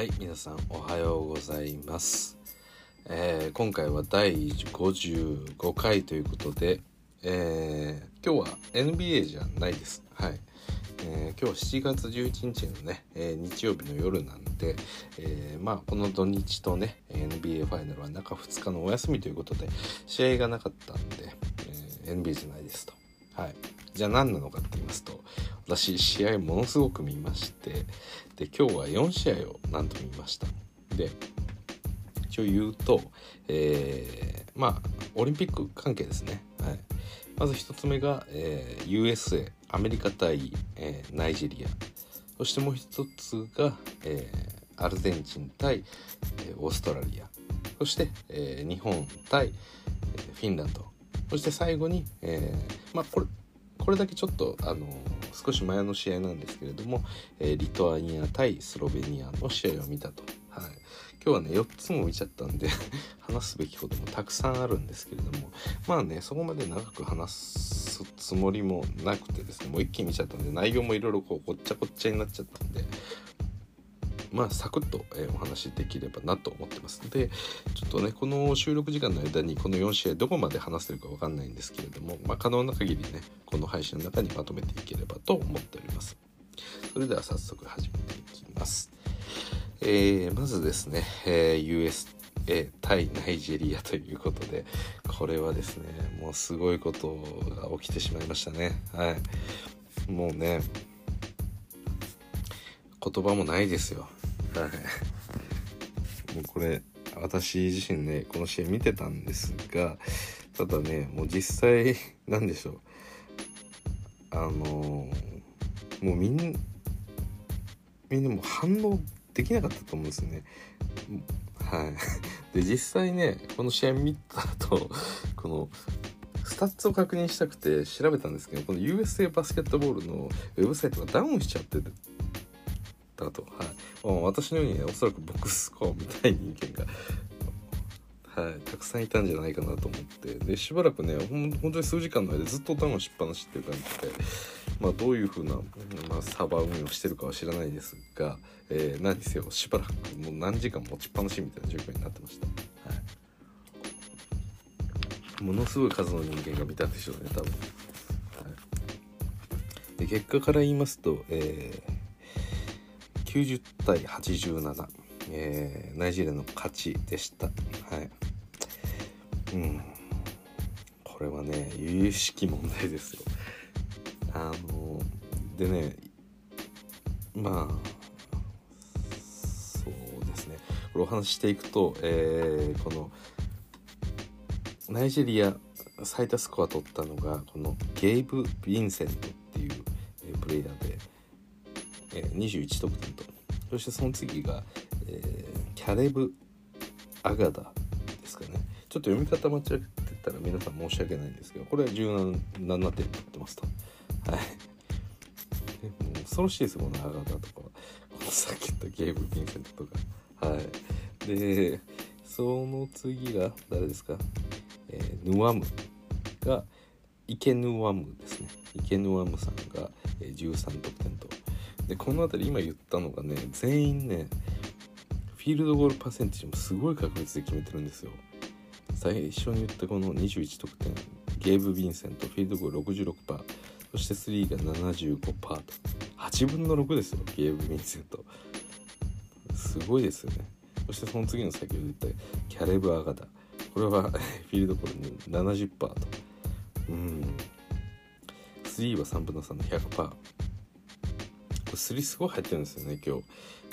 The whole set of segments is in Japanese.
はい皆さんおはようございます、えー今回は第55回ということで、えー今日は NBA じゃないです。はい、えー今日7月11日のね、え日曜日の夜なんで、えまあこの土日とね NBA ファイナルは中2日のお休みということで試合がなかったんで、え NBA じゃないですと。はい。じゃあ何なのかって言いますと私試合ものすごく見ましてで今日は4試合をなんと見ました。で一応言うと、えーまあオリンピック関係ですね、はい、まず1つ目が、えー USA アメリカ対、えーナイジェリア。そしてもう一つが、えーアルゼンチン対、えーオーストラリア。そして、えー日本対、えーフィンランド。そして最後に、えーまあこれこれだけちょっとあの少し前の試合なんですけれども、えーリトアニア対スロベニアの試合を見たと、はい、今日はね4つも見ちゃったんで 話すべきこともたくさんあるんですけれどもまあねそこまで長く話すつもりもなくてですねもう一気に見ちゃったんで内容もいろいろこうごっちゃごっちゃになっちゃったんでまあサクッと、えお話できればなと思ってますのでちょっとねこの収録時間の間にこの4試合どこまで話せるかわかんないんですけれども、まあ、可能な限りねこの配信の中にまとめていければと思っております。それでは早速始めていきます、えーまずですね、えー US えー対ナイジェリアということでこれはですねもうすごいことが起きてしまいましたね。はい。もうね言葉もないですよ。はい。もうこれ私自身ねこの試合見てたんですがただねもう実際 なんでしょう。あのーもうみんなみんなもう反応できなかったと思うんですよね。はい。で実際ねこの試合見た後このスタッツを確認したくて調べたんですけどこの USA バスケットボールのウェブサイトがダウンしちゃってたと、はい。まあ、私のようにねおそらくボックスコアを見たい人間が、はい、たくさんいたんじゃないかなと思って。でしばらくねほん本当に数時間の間ずっとダウンしっぱなしっていう感じで、まあ、どういう風な、まあ、サーバー運営をしてるかは知らないですが、えー何せよしばらくもう何時間持ちっぱなしみたいな状況になってました。はい。ものすごい数の人間が見たんでしょうね多分、はい、で結果から言いますと、えー90対87、えーナイジェリアの勝ちでした。はい。うん。これはね由々しき問題ですよ。あのでねまあそうですね。これお話ししていくと、えーこのナイジェリア最多スコア取ったのがこのゲイブ・ヴィンセントっていう、えープレイヤーで、えー21得点と。そしてその次が、えーキャレブ・アガダですかね。ちょっと読み方間違ってたら皆さん申し訳ないんですけどこれは17点取ってますと。はい。もう恐ろしいですよこのアガダとかこのさっき言ったゲイブ・ヴィンセントとか。はい。でその次が誰ですか？えーヌアムがイケヌアムですね。イケヌアムさんが、13得点と。でこの辺り今言ったのがね全員ねフィールドゴールパーセンテージもすごい確率で決めてるんですよ。最初に言ったこの21得点ゲーブ・ヴィンセントフィールドゴール66%そして3が75%と8分の6ですよゲーブ・ヴィンセント。すごいですよね。そしてその次の先ほど言ったキャレブ・アガダ。これは フィールドゴールの70%と。うん。3は3分の3の100%これ3すごい入ってるんですよね今日。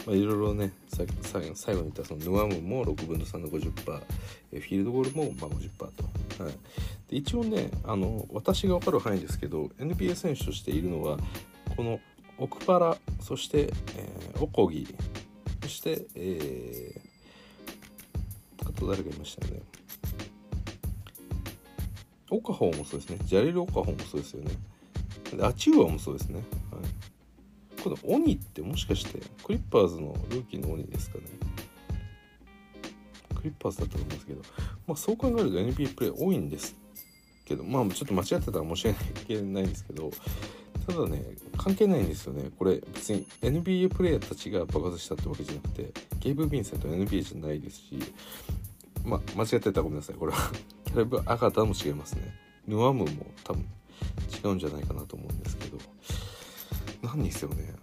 まあいろいろね最後に言ったそのヌアムも6分の3の50%フィールドゴールもまあ50%と、はい、で一応ねあの私が分かる範囲ですけど NBA 選手としているのはこのオクパラそして、えーオコギそして、えーあと誰がいましたよね。オカフォーもそうですね。ジャリル・オカフォーもそうですよね。でアチューアもそうですね、はい、このオニってもしかしてクリッパーズのルーキーのオニですかね？クリッパーズだったと思うんですけど、まあ、そう考えると NBA プレー多いんですけどまあちょっと間違ってたら申し訳ないんですけどただね関係ないんですよね。これ別に NBA プレイヤーたちが爆発したってわけじゃなくてゲイブ・ヴィンセント NBA じゃないですしまあ間違ってたらごめんなさい。これは キャラブ・アガタも違いますね。ヌアムも多分違うんじゃないかなと思うんですけど。何ですよね。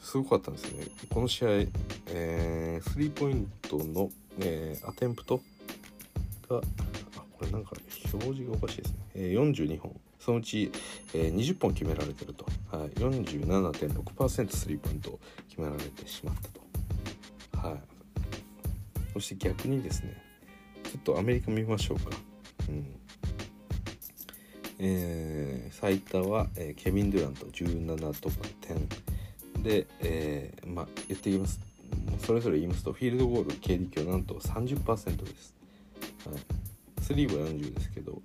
すごかったんですよね。この試合、えー、スリーポイントの、えー、アテンプトがあこれなんか表示がおかしいですね、えー、42本。そのうち、えー、20本決められてると、はい、47.6%スリーポイント決められてしまったと、はい、そして逆にですねちょっとアメリカ見ましょうか、うん。えー、最多は、えー、ケビン・デュラント17得点。で、えー、まあ言っていきます。それぞれ言いますとフィールドゴール KD 強なんと30%です、はい、スリーは40ですけど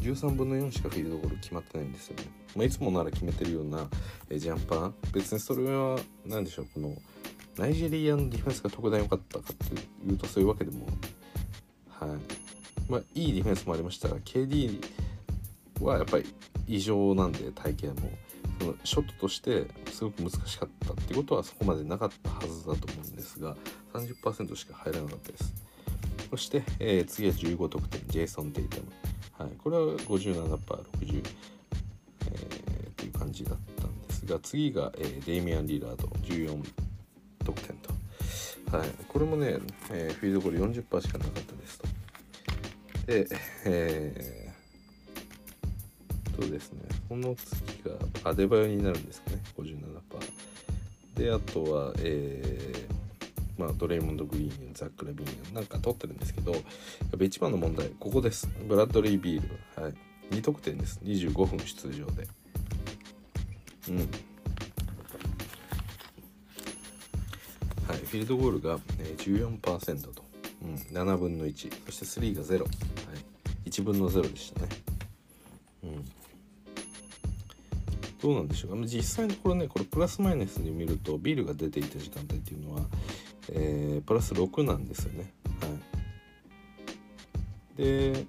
13分の4しかフィールドゴール決まってないんですよね、まあ、いつもなら決めてるような、えジャンパー。別にそれは何でしょう。このナイジェリアのディフェンスが特段良かったかっていうとそういうわけでもはい。まあいいディフェンスもありましたが KD はやっぱり異常なんで体型もそのショットとしてすごく難しかったってことはそこまでなかったはずだと思うんですが30%しか入らなかったです。そして、えー、次は15得点ジェイソン・テイタム。はい、これは 57%60、えー、っていう感じだったんですが次が、えー、デイミアン・リーラード14得点と、はい、これもね、えー、フィードゴール40%しかなかったですと。で、えー、とですね。この次がアデバヨになるんですかね。57%であとは、えーまあ、ドレイモンド・グリーンザック・レビンなんか取ってるんですけどやっぱ一番の問題ここです。ブラッドリー・ビール、はい、2得点です。25分出場で。うん。はい、フィールドゴールが、えー、14%と、うん、7分の1そして3が0、はい、1分の0でしたね。どうなんでしょうか実際のころねこれプラスマイナスで見るとビールが出ていた時間帯っていうのはえー、プラス6なんですよね。はい、で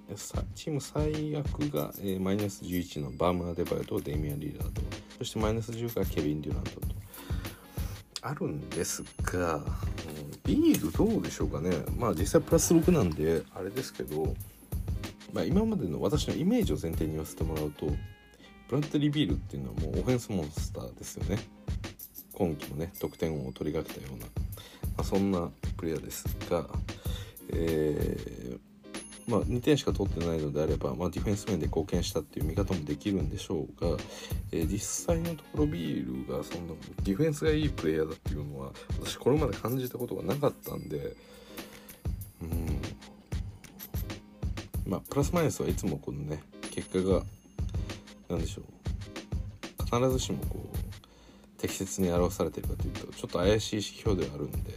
チーム最悪が、えー、マイナス11のバーム・アデバイとデミアン・リーダーとそしてマイナス10がケビン・デュラントと。あるんですが、うん、ビールどうでしょうかね。まあ実際プラス6なんであれですけど、まあ、今までの私のイメージを前提に言わせてもらうとブラッドリー・ビールっていうのはもうオフェンスモンスターですよね。今季もね得点王を取りがけたようなまあ、そんなプレイヤーですが、えー、まあ、2点しか取ってないのであれば、まあ、ディフェンス面で貢献したっていう見方もできるんでしょうが、えー、実際のところビールがそんなディフェンスがいいプレイヤーだっていうのは私これまで感じたことがなかったんでうん。まあプラスマイナスはいつもこのね結果が何でしょう必ずしもこう適切に表されてるかというとちょっと怪しい指標ではあるんで、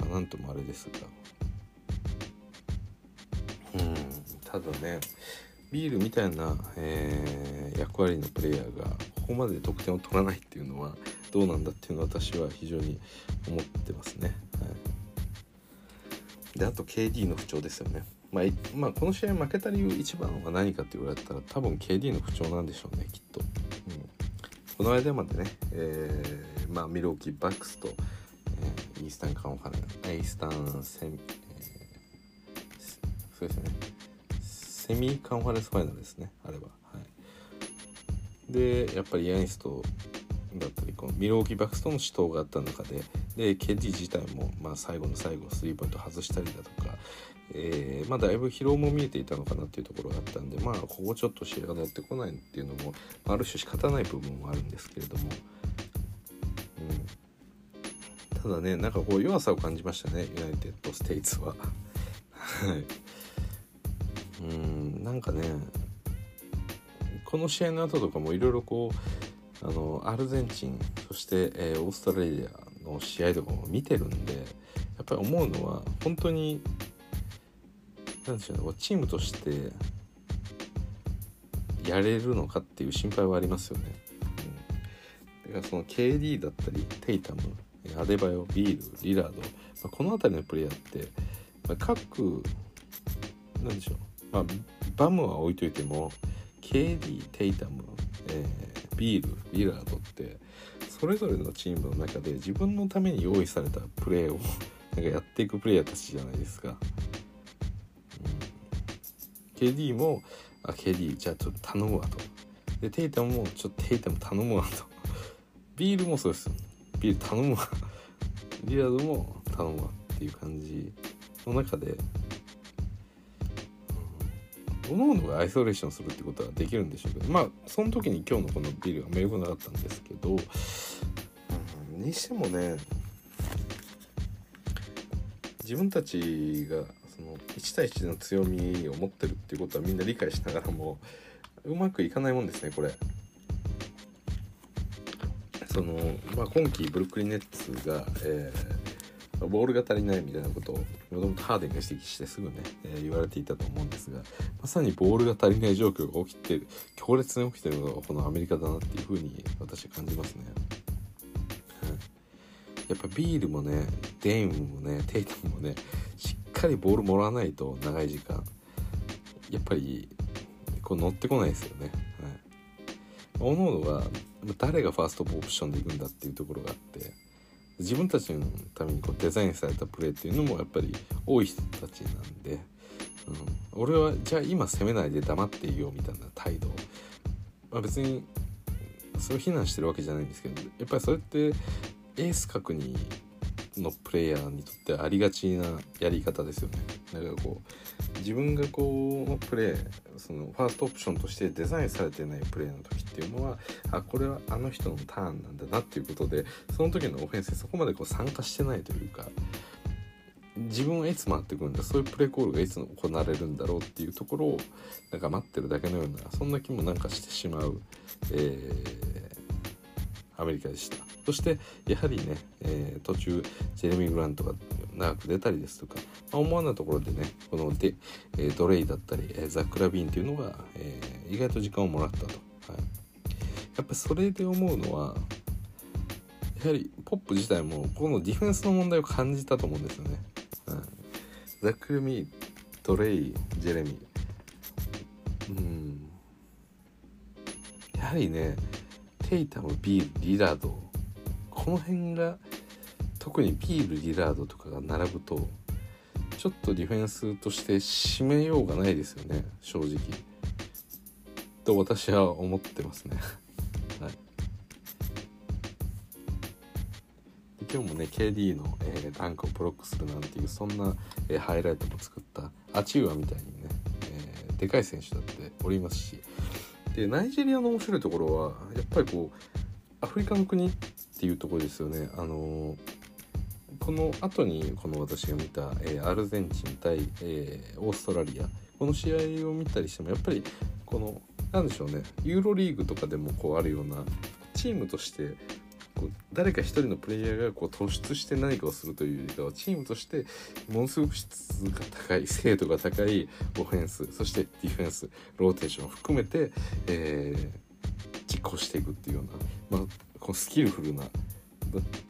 まあ、なんともあれですがうんただねビールみたいな、えー、役割のプレイヤーがここまで得点を取らないっていうのはどうなんだっていうのは私は非常に思ってますね。はい、であと KD の不調ですよね。まあ、まあ、この試合負けた理由一番は何かって言われたら多分 KD の不調なんでしょうねきっと。この間までね、えー、まあ、ミローキーバックスと、えー、イースタンカンファレンイースタンセミ、えー、そうですね。セミカンファレンスファイナルですねあれは。はい。でやっぱりヤニスとだったりこのミローキーバックスとの死闘があった中ででケンジ自体も、まあ、最後の最後スリーポイント外したりだとかえー、まあ、だいぶ疲労も見えていたのかなっていうところがあったんで、まあ、ここちょっと試合が乗ってこないっていうのも、ある種仕方ない部分もあるんですけれども、うん、ただね、なんかこう弱さを感じましたね、 United States は。はい。うん、なんかね、この試合の後とかもいろいろこう、あの、アルゼンチン、そして、えー、オーストラリアの試合とかも見てるんで、やっぱり思うのは、本当になんでしょうねチームとしてやれるのかっていう心配はありますよね。うん、だからその KD だったりテイタムアデバヨビールリラード、まあ、この辺りのプレイヤーって、まあ、各なんでしょう、まあ、バムは置いといても KD テイタム、えー、ビールリラードってそれぞれのチームの中で自分のために用意されたプレーをなんかやっていくプレイヤーたちじゃないですか。KD もあ KD じゃあちょっと頼むわと。でテイタムもちょっとテイタム頼むわと。ビールもそうですビール頼むわ。リラードも頼むわっていう感じの中で各々がアイソレーションするってことはできるんでしょうけどまあその時に今日のこのビールがあんま良くなかったんですけど、うん、にしてもね自分たちが1対1の強みを持ってるっていうことはみんな理解しながらもうまくいかないもんですねこれ。そのまあ、今季ブルックリンネッツが、えーボールが足りないみたいなことをもともとハーデンが指摘してすぐね、えー、言われていたと思うんですがまさにボールが足りない状況が起きてる強烈に起きてるのがこのアメリカだなっていうふうに私は感じますね。やっぱビールもねデインもねテイトもねしかりボールもらわないと長い時間。やっぱりこう乗ってこないですよね。はい、おのおのが誰がファーストオプションでいくんだっていうところがあって自分たちのためにこうデザインされたプレーっていうのもやっぱり多い人たちなんで、うん、俺はじゃあ今攻めないで黙っていようみたいな態度、まあ、別にそれを非難してるわけじゃないんですけどやっぱりそれってエース格にのプレイヤーにとってありがちなやり方ですよね。だからこう自分がこうプレーそのファーストオプションとしてデザインされてないプレーの時っていうのはあこれはあの人のターンなんだなっていうことでその時のオフェンスにそこまでこう参加してないというか自分はいつ回ってくるんだそういうプレーコールがいつ行われるんだろうっていうところをなんか待ってるだけのようなそんな気もなんかしてしまう、えー、アメリカでした。そしてやはりね、えー、途中ジェレミー・グラントが長く出たりですとか、まあ、思わぬところでねこので、えー、ドレイだったり、えー、ザック・ラビーンっていうのが、えー、意外と時間をもらったと、はい、やっぱそれで思うのはやはりポップ自体もこのディフェンスの問題を感じたと思うんですよね、はい、ザック・ラミードレイジェレミー。うん。やはりねテイタムビールリラード。この辺が特にビールリラードとかが並ぶとちょっとディフェンスとして締めようがないですよね正直。と私は思ってますね。はい。今日もね KD の、えー、ダンクをブロックするなんていうそんな、えー、ハイライトも作ったアチウアみたいにね、えー、でかい選手だっておりますし。でナイジェリアの面白いところはやっぱりこうアフリカの国っていうとこですよね。あのこの後にこの私が見た、えー、アルゼンチン対、えー、オーストラリアこの試合を見たりしてもやっぱりこのなんでしょうねユーロリーグとかでもこうあるようなチームとしてこう誰か一人のプレイヤーがこう突出して何かをするというよりかはチームとしてものすごく質が高い精度が高いオフェンスそしてディフェンスローテーションを含めて、えー、実行していくっていうような、まあ、こうスキルフルな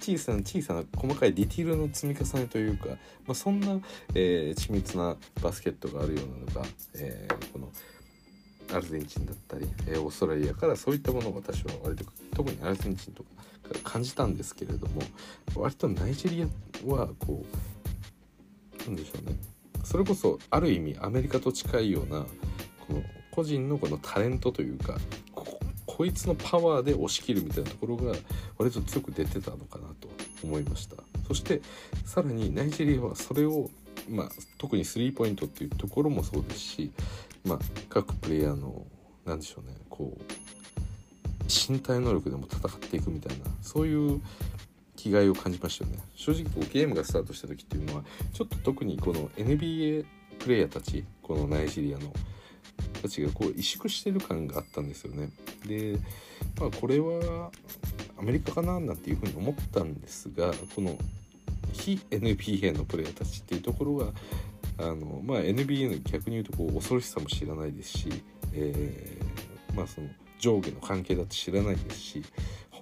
小さな小さな細かいディティールの積み重ねというか、まあ、そんな、えー、緻密なバスケットがあるようなのが、えー、このアルゼンチンだったり、えー、オーストラリアからそういったものを私は割と特にアルゼンチンとかから感じたんですけれども割とナイジェリアはこうなんでしょうね。それこそある意味アメリカと近いようなこの個人のこのタレントというかこいつのパワーで押し切るみたいなところが割と強く出てたのかなと思いました。そしてさらにナイジェリアはそれを、まあ、特にスリーポイントっていうところもそうですし、まあ、各プレイヤーの何でしょうねこう身体能力でも戦っていくみたいなそういう気概を感じましたよね。正直こうゲームがスタートした時っていうのはちょっと特にこの NBA プレイヤーたちこのナイジェリアのたちがこう萎縮してる感があったんですよね。で、まあ、これはアメリカかななんていうふうに思ったんですがこの非 NBA のプレイヤーたちっていうところがあの、まあ、NBA の逆に言うとこう恐ろしさも知らないですし、えー、まあ、その上下の関係だって知らないですし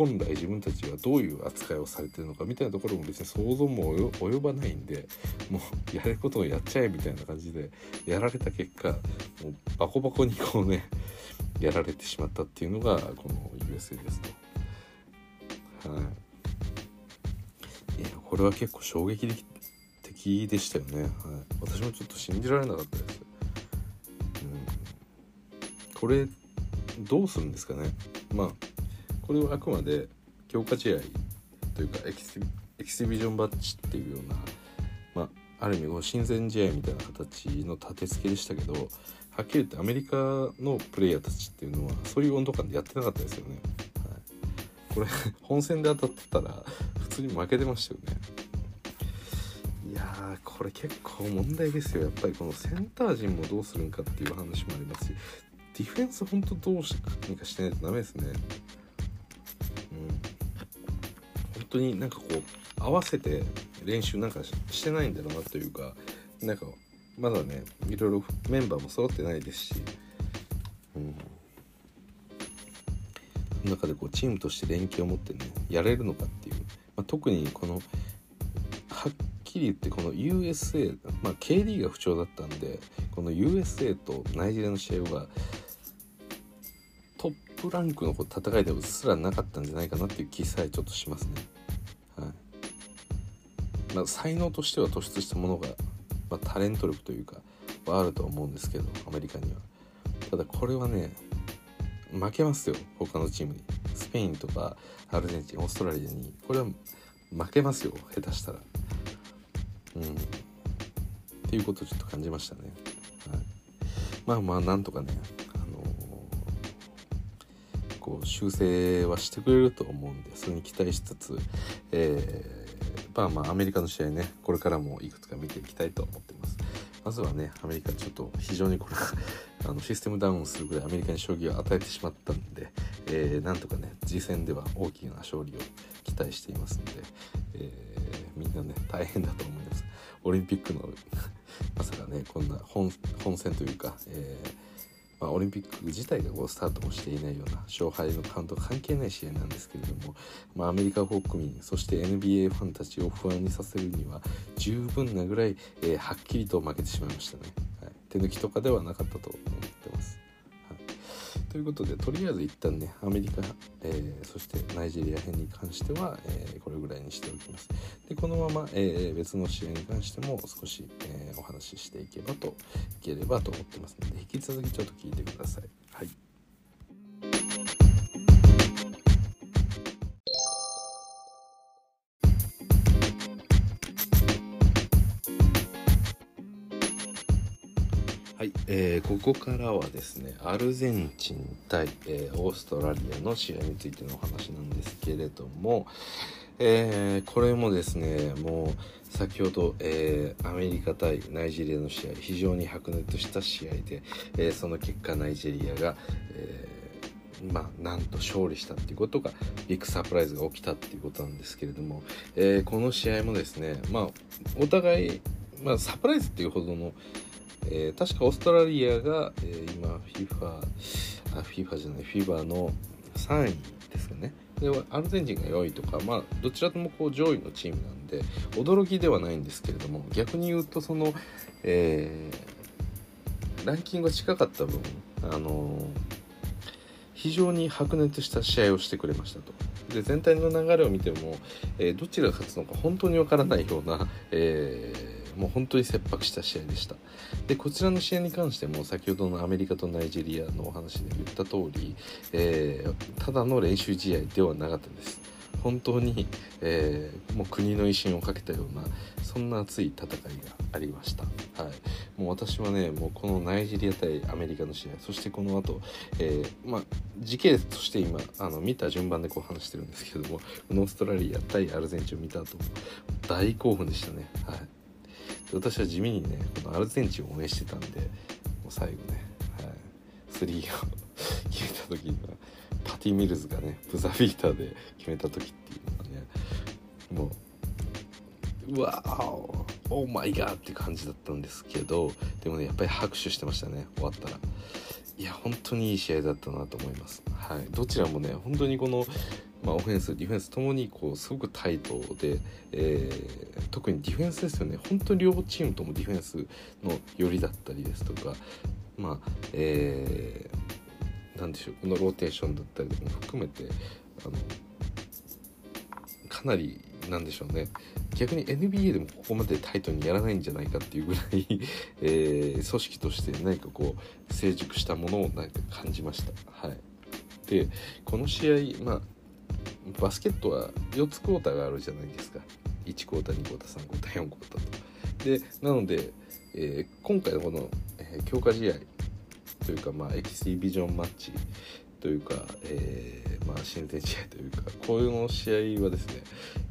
本来自分たちはどういう扱いをされてるのかみたいなところも別に想像も及ばないんでもうやれることをやっちゃえみたいな感じでやられた結果もうバコバコにこうねやられてしまったっていうのがこの USA ですと。はい。いやこれは結構衝撃的でしたよね、はい、私もちょっと信じられなかったです、うん、これどうするんですかね。まあこれはあくまで強化試合というかエキシエキシビジョンバッジっていうような、まあ、ある意味親善試合みたいな形の立て付けでしたけどはっきり言ってアメリカのプレイヤーたちっていうのはそういう温度感でやってなかったですよね。はい、これ 本戦で当たってたら普通に負けてましたよね。いやこれ結構問題ですよやっぱりこのセンター陣もどうするんかっていう話もありますしディフェンス本当どうしにかしてないとダメですね。当になんかこう合わせて練習なんかしてないんだろうなというかなんかまだねいろいろメンバーも揃ってないですし、うん、中でこうチームとして連携を持ってねやれるのかっていう、まあ、特にこのはっきり言ってこの USA、まあ、KD が不調だったんでこの USA とナイジェリアの試合はトップランクの戦いでもすらなかったんじゃないかなっていう気さえちょっとしますね。まあ、才能としては突出したものが、まあ、タレント力というかはあると思うんですけどアメリカには。ただこれはね負けますよ他のチームに。スペインとかアルゼンチンオーストラリアに。これは負けますよ下手したら。うん。っていうことをちょっと感じましたね、はい、まあまあなんとかねあのー、こう修正はしてくれると思うんでそれに期待しつつえーまあまあアメリカの試合ねこれからもいくつか見ていきたいと思ってます。まずはねアメリカちょっと非常にこれ あのシステムダウンするぐらいアメリカに将棋を与えてしまったんで、えー、なんとかね次戦では大きな勝利を期待していますので、えー、みんなね大変だと思います。オリンピックの まさかねこんな本戦というか、えーまあ、オリンピック自体がこうスタートもしていないような勝敗のカウント関係ない試合なんですけれども、まあ、アメリカ国民そして NBA ファンたちを不安にさせるには十分なぐらい、えー、はっきりと負けてしまいましたね、はい、手抜きとかではなかったと思います。ということでとりあえず一旦ねアメリカ、えー、そしてナイジェリア編に関しては、えー、これぐらいにしておきます。でこのまま、えー、別の試合に関しても少し、えお話ししていけばといければと思ってますので引き続きちょっと聞いてください。はい。えー、ここからはですねアルゼンチン対、えー、オーストラリアの試合についてのお話なんですけれども、えー、これもですねもう先ほど、えー、アメリカ対ナイジェリアの試合非常に白熱した試合で、えー、その結果ナイジェリアが、えまあ、なんと勝利したっていうことがビッグサプライズが起きたっていうことなんですけれども、えこの試合もですね、まあ、お互い、まあ、サプライズっていうほどのえー、確かオーストラリアが、えー、今 FIFA あ FIFA じゃない FIBA の3位ですかねでアルゼンチンが4位とかまあどちらともこう上位のチームなんで驚きではないんですけれども逆に言うとその、えー、ランキングが近かった分あの非常に白熱した試合をしてくれましたと。で全体の流れを見ても、えー、どちらが勝つのか本当にわからないような、えーもう本当に切迫した試合でした。でこちらの試合に関しても先ほどのアメリカとナイジェリアのお話で言った通り、えー、ただの練習試合ではなかったです。本当に、えー、もう国の威信をかけたようなそんな熱い戦いがありました、はい、もう私はねもうこのナイジェリア対アメリカの試合そしてこの後、えー、まあ時系列として今あの見た順番でこう話してるんですけどもオーストラリア対アルゼンチンを見た後大興奮でしたね。はい。私は地味にねこのアルゼンチンを応援してたんでもう最後ね、はい、スリーを 決めた時にはパティ・ミルズがねブザービーターで決めた時っていうのはねもううわーオーマイガーって感じだったんですけどでもねやっぱり拍手してましたね終わったら。いや本当にいい試合だったなと思います。はい。どちらもね本当にこのまあ、オフェンスディフェンスともにこうすごくタイトで、えー、特にディフェンスですよね。本当に両チームともディフェンスの寄りだったりですとかまあえー、なんでしょうこのローテーションだったりも含めてあのかなりなんでしょうね。逆に NBA でもここまでタイトにやらないんじゃないかっていうぐらい、えー、組織として何かこう成熟したものをなんか感じました。はい、でこの試合まあバスケットは4つクォーターがあるじゃないですか。1クォーター2クォーター3クォーター4クォーターと。でなので、えー、今回のこの、えー、強化試合というか、まあ、エキシビジョンマッチというか、えー、まあ、親善試合というかこういうの試合はですね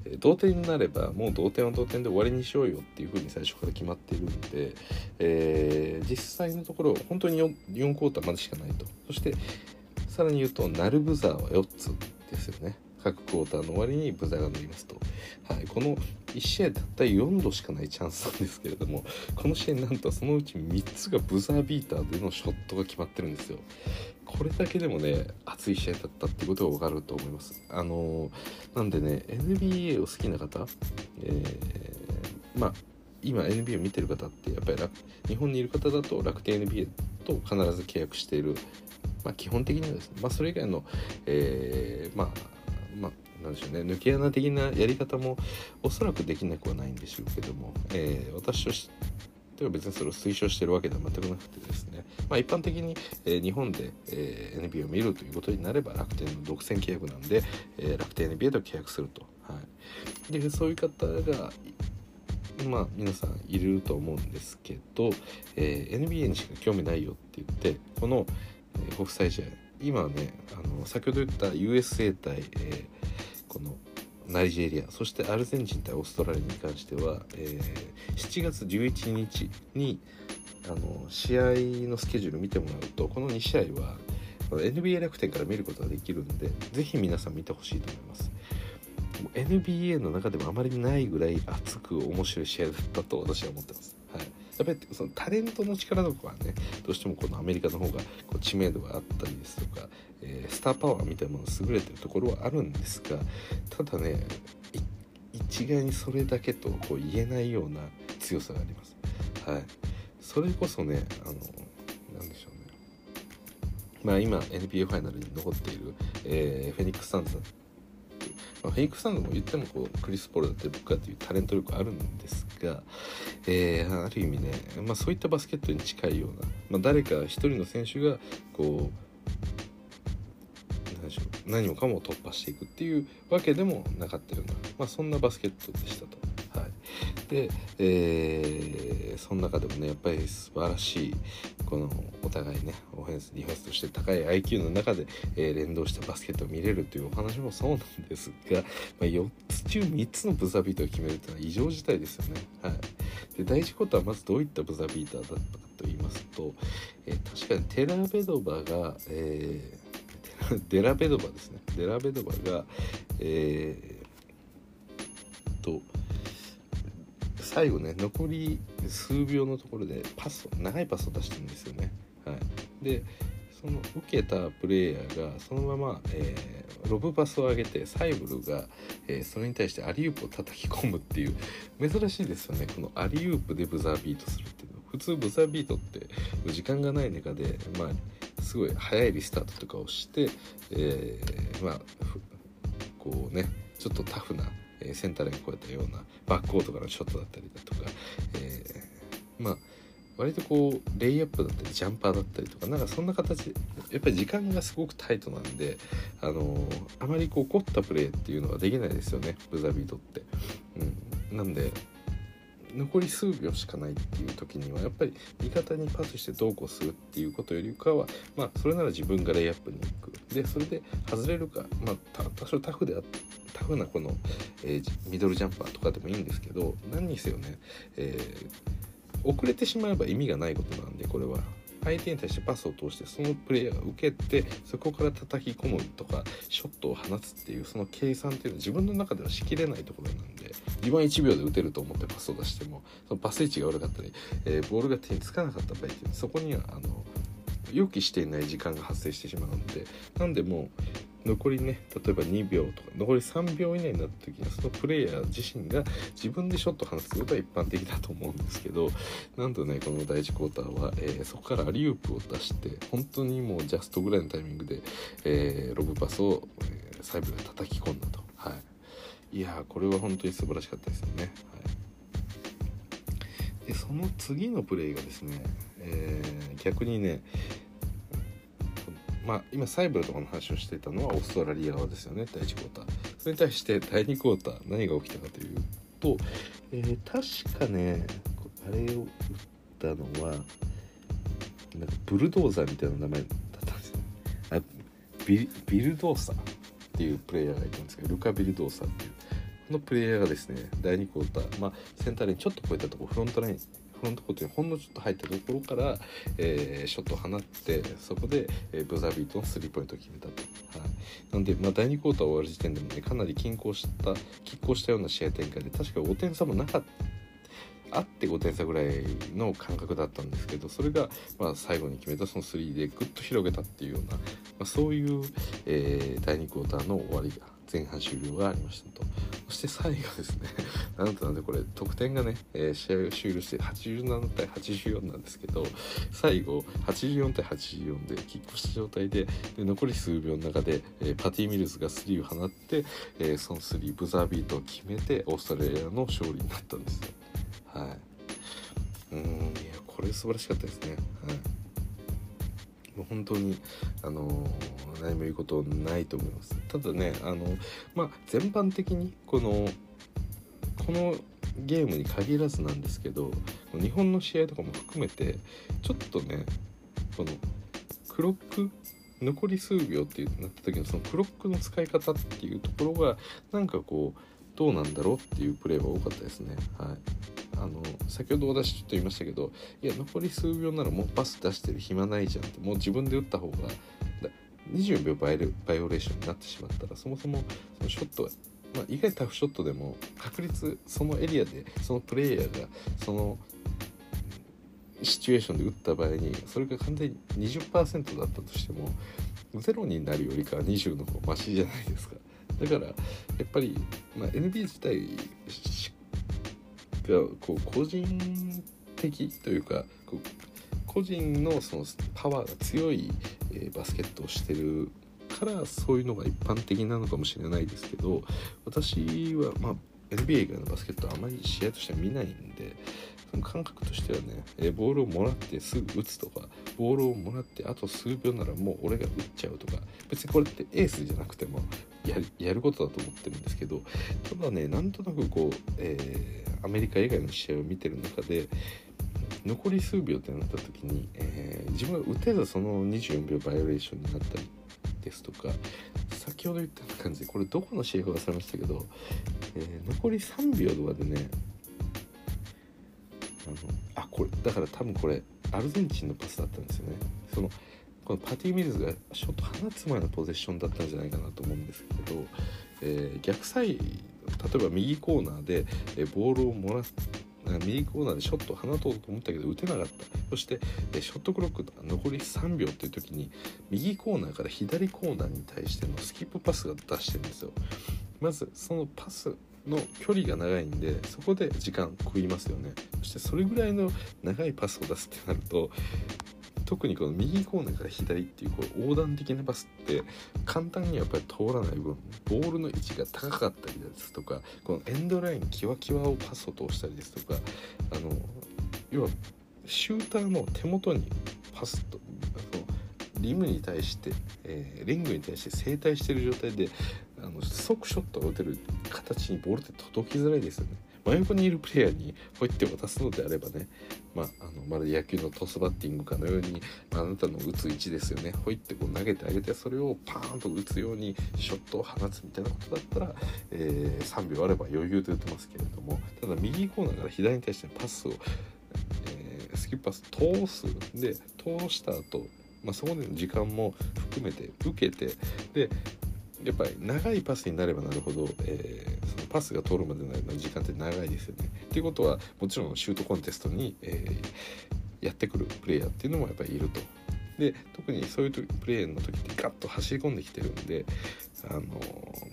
え同点になればもう同点は同点で終わりにしようよっていうふうに最初から決まっているんで、えー、実際のところ本当に 4, 4クォーターまでしかないと。そしてさらに言うとナルブザーは4つですよね。各クォーターの終わりにブザーが乗りますと、はい、この1試合たった4度しかないチャンスなんですけれどもこの試合なんとそのうち3つがブザービーターでのショットが決まってるんですよ。これだけでもね熱い試合だったっていうことが分かると思います。あのー、なんでね NBA を好きな方、えー、まあ今 NBA を見てる方ってやっぱり日本にいる方だと楽天 NBA と必ず契約している、まあ、基本的にはですね、まあ、それ以外の、えー、まあまあなんでしょうね。抜け穴的なやり方もおそらくできなくはないんでしょうけども、えー、私としては別にそれを推奨してるわけでは全くなくてですね、まあ、一般的に、えー、日本で、えー、NBA を見るということになれば楽天の独占契約なんで、えー、楽天 NBA と契約すると、はい、でそういう方がまあ皆さんいると思うんですけど、えー、NBA にしか興味ないよって言ってこの、えー、国際試合今ねあの先ほど言った USA 対、えー、このナイジェリアそしてアルゼンチン対オーストラリアに関しては、えー、7月11日にあの試合のスケジュール見てもらうとこの2試合は NBA 楽天から見ることができるんでぜひ皆さん見てほしいと思います。NBA の中でもあまりないぐらい熱く面白い試合だったと私は思ってます、はい、やっぱりそのタレントの力とかはねどうしてもこのアメリカの方がこう知名度があったりですとか、えー、スターパワーみたいなもの優れてるところはあるんですがただね一概にそれだけとこう言えないような強さがあります。はい、それこそねあのなんでしょうね。まあ今 NBA ファイナルに残っている、えー、フェニックス・サンズまあ、フェイクサンドも言ってもこうクリス・ポールだって僕かというタレント力あるんですが、えー、ある意味ね、まあ、そういったバスケットに近いような、まあ、誰か一人の選手がこう何もかも突破していくっていうわけでもなかったような、まあ、そんなバスケットでしたと。はい、で、えー、その中でもねやっぱり素晴らしいこのお互いねオフェンスディフェンスとして高い IQ の中で、えー、連動したバスケットを見れるというお話もそうなんですが、まあ、4つ中3つのブザービートを決めるというのは異常事態ですよね。はい、で第1ことはまずどういったブザービーターだったかと言いますと、えー、確かにテラベドバが、えー、デラベドバですね。デラベドバがえー、と最後ね残り数秒のところでパス長いパスを出してるんですよね。はい、でその受けたプレイヤーがそのまま、えー、ロブパスを上げてサイブルが、えー、それに対してアリウープを叩き込むっていう珍しいですよね。このアリウープでブザービートするっていうの。普通ブザービートって時間がない中でまあすごい早いリスタートとかをして、えー、まあこうねちょっとタフなえセンターライン越えたようなバックコートからのショットだったりだとか、えー、まあ割とこうレイアップだったりジャンパーだったりとかなんかそんな形やっぱり時間がすごくタイトなんで、あのー、あまりこう凝ったプレーっていうのはできないですよねブザビートって。うん、なんで残り数秒しかないっていう時にはやっぱり味方にパスしてどうこうするっていうことよりかはまあそれなら自分がレイアップに行く。でそれで外れるかまあ多少タフであタフなこの、えー、ミドルジャンパーとかでもいいんですけど何にせよね、えー、遅れてしまえば意味がないことなんでこれは。相手に対してパスを通してそのプレイヤーが受けてそこから叩き込むとかショットを放つっていうその計算っていうのは自分の中ではしきれないところなんで自分は1秒で打てると思ってパスを出してもそのパス位置が悪かったり、えー、ボールが手につかなかった場合っていうそこにはあの予期していない時間が発生してしまうのでなんでも残りね例えば2秒とか残り3秒以内になった時にそのプレイヤー自身が自分でショット放つことは一般的だと思うんですけどなんとねこの第1クォーターは、えー、そこからアリウープを出して本当にもうジャストぐらいのタイミングで、えー、ロブパスを、えー、サイブで叩き込んだと。はい。いやこれは本当に素晴らしかったですよね、はい、でその次のプレーがですね、え、逆にねまあ、今サイブルとかの話をしていたのはオーストラリア側ですよね第1クォーター。それに対して第2クォーター何が起きたかというと、えー、確かねあれを打ったのはなんかブルドーザーみたいな名前だったんですよあビビルドーサーっていうプレイヤーがいたんですけどルカ・ビルドーサーっていう。このプレイヤーがですね第2クォーター、まあ、センターレーンちょっと超えたところフロントラインフロントコートにほんのちょっと入ったところから、えー、ショットを放ってそこで、えー、ブザービートのスリーポイントを決めたと。はい、なので、まあ、第2クォーター終わる時点でもねかなり均衡した拮抗したような試合展開で確か5点差もなかったあって5点差ぐらいの感覚だったんですけどそれがまあ最後に決めたその3でぐっと広げたっていうような、まあ、そういう、えー、第2クォーターの終わりが前半終了がありましたと。そして最後ですね。なんとなんでこれ得点がね、えー、試合を終了して87対84なんですけど最後84対84でキックした状態でで残り数秒の中で、えー、パティ・ミルズがスリーを放って、えー、そのスリーブザービートを決めてオーストラリアの勝利になったんですよ。はい。うんいやこれ素晴らしかったですね。はい。本当にあの何も言うことないと思いますただねあのまあ全般的にこのこのゲームに限らずなんですけど日本の試合とかも含めてちょっとねこのクロック残り数秒ってなった時のそのクロックの使い方っていうところがなんかこうどうなんだろうっていうプレーは多かったですね。はいあの先ほど私ちょっと言いましたけどいや残り数秒ならもうパス出してる暇ないじゃんってもう自分で打った方が20秒バイオレーションになってしまったらそもそもそのショットは、まあ、意外タフショットでも確率そのエリアでそのプレイヤーがそのシチュエーションで打った場合にそれが完全に20%だったとしても0になるよりかは20の方がマシじゃないですか。だからやっぱり、まあ、NBA 自体がこう個人的というか個人のそのパワーが強い、えー、バスケットをしてるからそういうのが一般的なのかもしれないですけど私は、まあ、NBA 以外のバスケットはあまり試合としては見ないんでその感覚としてはね、えボールをもらってすぐ打つとかボールをもらってあと数秒ならもう俺が打っちゃうとか別にこれってエースじゃなくてもややることだと思ってるんですけどただねなんとなくこう、えー、アメリカ以外の試合を見てる中で残り数秒ってなった時に、えー、自分が打てずその24秒バイオレーションになったりですとか先ほど言った感じでこれどこの試合か忘れましたけど、えー、残り3秒とかでねあのあこれだから多分これアルゼンチンのパスだったんですよね。そのこのパティ・ミルズがショット放つ前のポゼッションだったんじゃないかなと思うんですけど、えー、逆サイ例えば右コーナーで、えボールをもらす右コーナーでショットを放とうと思ったけど打てなかった。そしてショットクロック残り3秒っていう時に右コーナーから左コーナーに対してのスキップパスが出してるんですよ。まずそのパスの距離が長いんでそこで時間食いますよね。そしてそれぐらいの長いパスを出すってなると特にこの右コーナーから左っていうこう横断的なパスって簡単にはやっぱり通らない分ボールの位置が高かったりですとかこのエンドラインキワキワをパスを通したりですとかあの要はシューターの手元にパスとリムに対して、えー、リングに対して正対してる状態であの即ショットが打てる形にボールって届きづらいですよね。真横にいるプレイヤーにこうやって渡すのであればね、まあ、あのまるで野球のトスバッティングかのように、あ、なたの打つ位置ですよね。ほいってこう投げてあげてそれをパーンと打つようにショットを放つみたいなことだったら、えー、3秒あれば余裕で打てますけれどもただ右コーナーから左に対してパスを、えー、スキップパス通すで通した後まあ、そこでの時間も含めて受けてでやっぱり長いパスになればなるほど、えー、そのパスが通るまでの時間って長いですよね。っていうことはもちろんシュートコンテストに、えー、やってくるプレイヤーっていうのもやっぱりいると。で特にそういうプレーの時ってガッと走り込んできてるんであの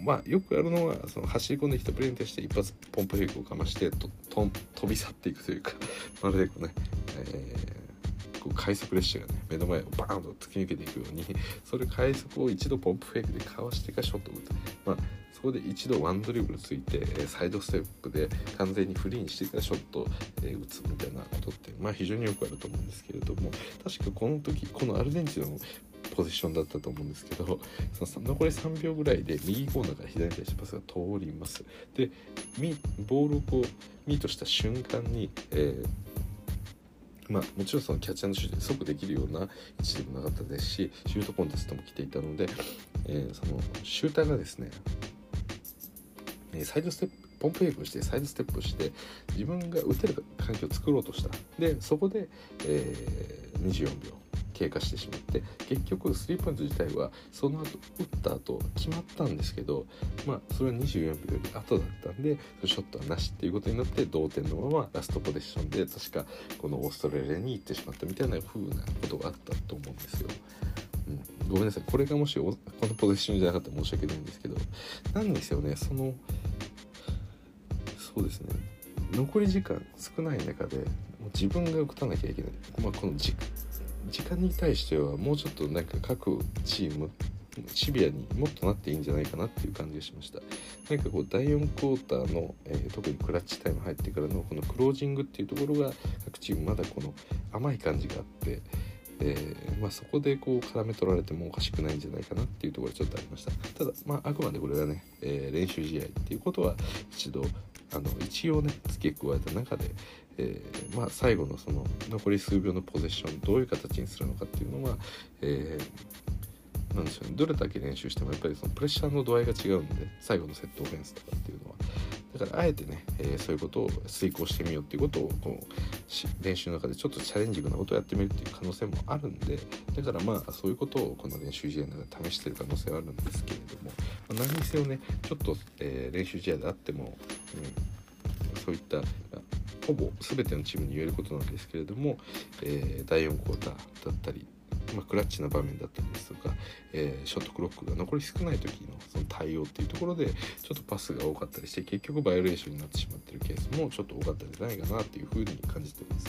まあよくあるのはその走り込んできたプレーに対して一発ポンプフェイクをかましてとと飛び去っていくというか まるでこうね、えーこう快速列車がね目の前をバーンと突き抜けていくようにそれ快速を一度ポンプフェイクでかわしてからショット打つ。まあそこで一度ワンドリブルついて、サイドステップで完全にフリーにしてからショット、え打つみたいなことってまあ非常によくあると思うんですけれども確かこの時このアルゼンチンのポジションだったと思うんですけどその残り3秒ぐらいで右コーナーから左に対してパスが通ります。でボールをこうミートした瞬間に、えーまあ、もちろんそのキャッチャーのシュート即できるような位置でもなかったですしシュートコンテストも来ていたので、えー、そのシューターがですねサイドステップポンプフェイクしてサイドステップして自分が打てる環境を作ろうとした。でそこで、えー、24秒。経過してしまって結局スリーポイント自体はその後打った後決まったんですけどまあそれは24秒より後だったんでショットはなしっていうことになって同点のままラストポジションで確かこのオーストラリアに行ってしまったみたいな風なことがあったと思うんですよ。うん、ごめんなさい。これがもしこのポジションじゃなかったら申し訳ないんですけどなんですよね。そのそうですね。残り時間少ない中でもう自分が打たなきゃいけない、まあ、この時時間に対してはもうちょっとなんか各チームシビアにもっとなっていいんじゃないかなっていう感じがしました。なんかこう第4クォーターの、えー、特にクラッチタイム入ってからのこのクロージングっていうところが各チームまだこの甘い感じがあって、えー、まあ、そこでこう絡め取られてもおかしくないんじゃないかなっていうところがちょっとありました。ただ、まあ、あくまでこれはね、えー、練習試合っていうことは一度あの一応ね付け加えた中で、えー、まあ、最後のその残り数秒のポゼッションどういう形にするのかっていうのは、えー、なんでしょうね。どれだけ練習してもやっぱりそのプレッシャーの度合いが違うんで最後のセットオフェンスとかっていうのは。だからあえてね、えー、そういうことを遂行してみようっていうことをこう練習の中でちょっとチャレンジングなことをやってみるっていう可能性もあるんでだからまあそういうことをこの練習試合の中で試してる可能性はあるんですけれども、まあ、何にせよねちょっと、えー、練習試合であっても、うん、そういったほぼ全てのチームに言えることなんですけれども、えー、第4クォーターだったり、まあ、クラッチな場面だったりですとか、えー、ショットクロックが残り少ない時のその対応っていうところでちょっとパスが多かったりして結局バイオレーションになってしまってるケースもちょっと多かったんじゃないかなっていうふうに感じてます。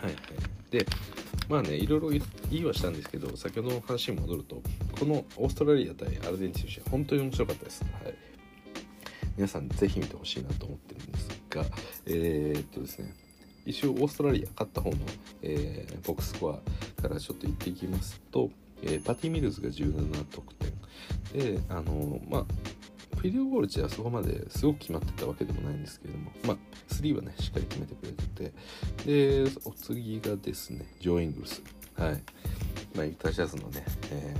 はい、はい、はいでまあねいろいろ言いはしたんですけど先ほどの話に戻るとこのオーストラリア対アルゼンチン試合本当に面白かったです。はい皆さんぜひ見てほしいなと思ってるんですがえー、っとですね一応オーストラリア勝った方の、えー、ボックスコアからちょっと言っていきますと、えー、パティ・ミルズが17得点であのまあフィリオゴールチはそこまですごく決まってたわけでもないんですけれども、まあ、3はね、しっかり決めてくれてて、で、お次がですね、ジョー・イングルス。はい。まあ、ユタジャズのね、え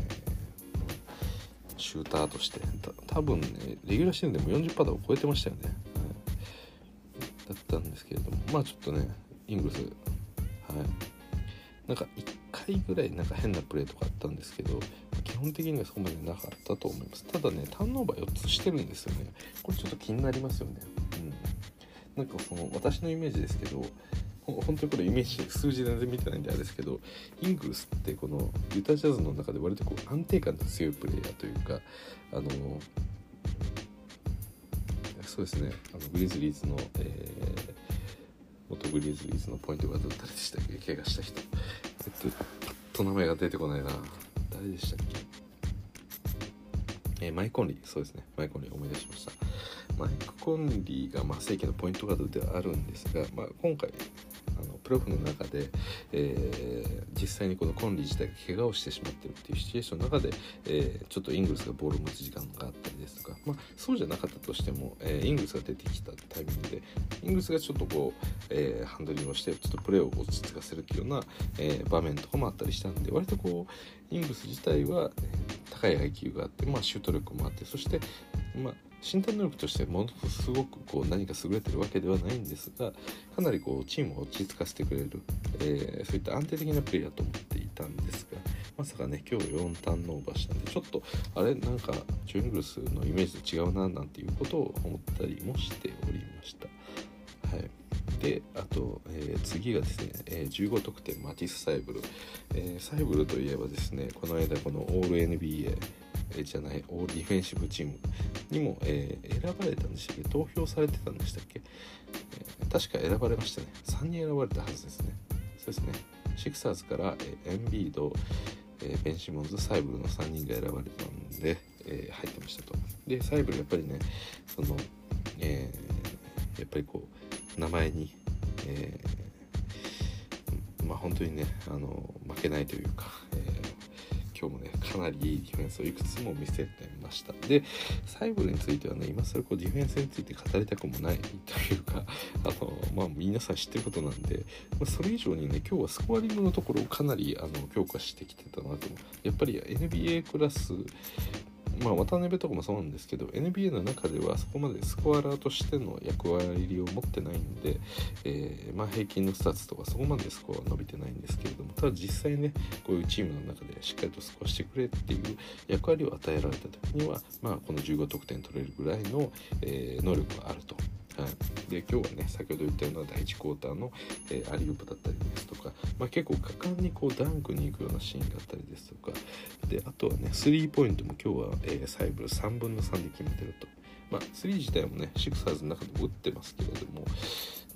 シューターとして。多分ねレギュラーシーズンでも40%を超えてましたよね、はい、だったんですけれどもまあちょっとねイングルスはい。なんか1回ぐらいなんか変なプレーとかあったんですけど基本的にはそこまでなかったと思います。ただねターンオーバー4つしてるんですよね。これちょっと気になりますよね。うん。なんかその私のイメージですけど本当にこれイメージ数字全然見てないんであれですけどイングルスってこのユタジャズの中で割とこう安定感の強いプレイヤーというかあのそうですね。あのグリズリーズの、えー、元グリズリーズのポイントガード誰でしたっけ？怪我した人。えっとパッと名前が出てこないな。誰でしたっけ？えー、マイコンリー。そうですね。マイコンリー思い出しました。マイク・コンリーが、まあ、正規のポイントガードではあるんですが、まあ、今回あのプロフの中で、えー、実際にこのコンリー自体が怪我をしてしまってるっていうシチュエーションの中で、えー、ちょっとイングルスがボールを持つ時間があったりですとか、まあ、そうじゃなかったとしても、えー、イングルスが出てきたタイミングでイングルスがちょっとこう、えハンドリングをしてちょっとプレーを落ち着かせるっていうような、え場面とかもあったりしたんで割とこうイングルス自体は、高い IQ があって、まあ、シュート力もあってそして、まあ、身体能力としてものすごくこう何か優れてるわけではないんですがかなりこうチームを落ち着かせてくれる、えー、そういった安定的なプレーヤーと思っていたんですがまさかね今日4ターンオーバーしたんでちょっとあれなんかジュングルスのイメージと違うななんていうことを思ったりもしておりました。はいであと、えー、次がですね、えー、15得点マティス・サイブル、えー、サイブルといえばですねこの間このオール NBA えじゃないオールディフェンシブチームにも、えー、選ばれたんでしたっけ？投票されてたんでしたっけ、えー、確か選ばれましたね。3人選ばれたはずですね。そうですね。シクサーズから、えー、エンビード、えー、ベンシモンズサイブルの3人が選ばれたんで、え、入ってましたと。でサイブルやっぱりねその、え、やっぱりこう名前に、え、まあ本当にねあの負けないというか、え今日もねかなりいいディフェンスをいくつも見せてました。で最後についてはね今更こうディフェンスについて語りたくもないというかあのまあ皆さん知ってることなんで、ま、それ以上にね今日はスコアリングのところをかなりあの強化してきてたなと。やっぱり NBA クラスまあ、渡辺とかもそうなんですけど NBA の中ではそこまでスコアラーとしての役割を持ってないんで、えー、まあ、平均のスタッツとかそこまでスコアは伸びてないんですけれどもただ実際ねこういうチームの中でしっかりとスコアしてくれっていう役割を与えられた時には、まあ、この15得点取れるぐらいの、えー、能力があると。はい、で今日はね先ほど言ったような第1クォーターの、えー、アリウープだったりですとか、まあ、結構果敢にこうダンクに行くようなシーンがあったりですとか。であとはねスリーポイントも今日は、えー、サイブル3分の3で決めてると。まあ、3自体もねシクサーズの中でも打ってますけれども、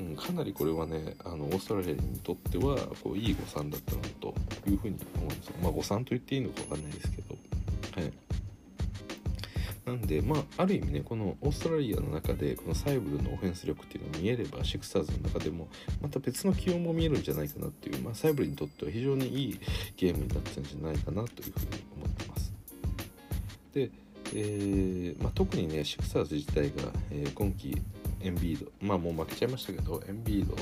うん、かなりこれはねあのオーストラリアにとってはこういい誤算だったなというふうに思うんです。まあ誤算と言っていいのか分かんないですけど、はい、なんで、まあ、ある意味ね、このオーストラリアの中で、このサイブルのオフェンス力っていうのが見えれば、シクサーズの中でも、また別の気温も見えるんじゃないかなっていう、まあ、サイブルにとっては非常にいいゲームになってるんじゃないかなというふうに思ってます。で、えーまあ、特にね、シクサーズ自体が、えー、今季エンビード、まあもう負けちゃいましたけど、エンビード、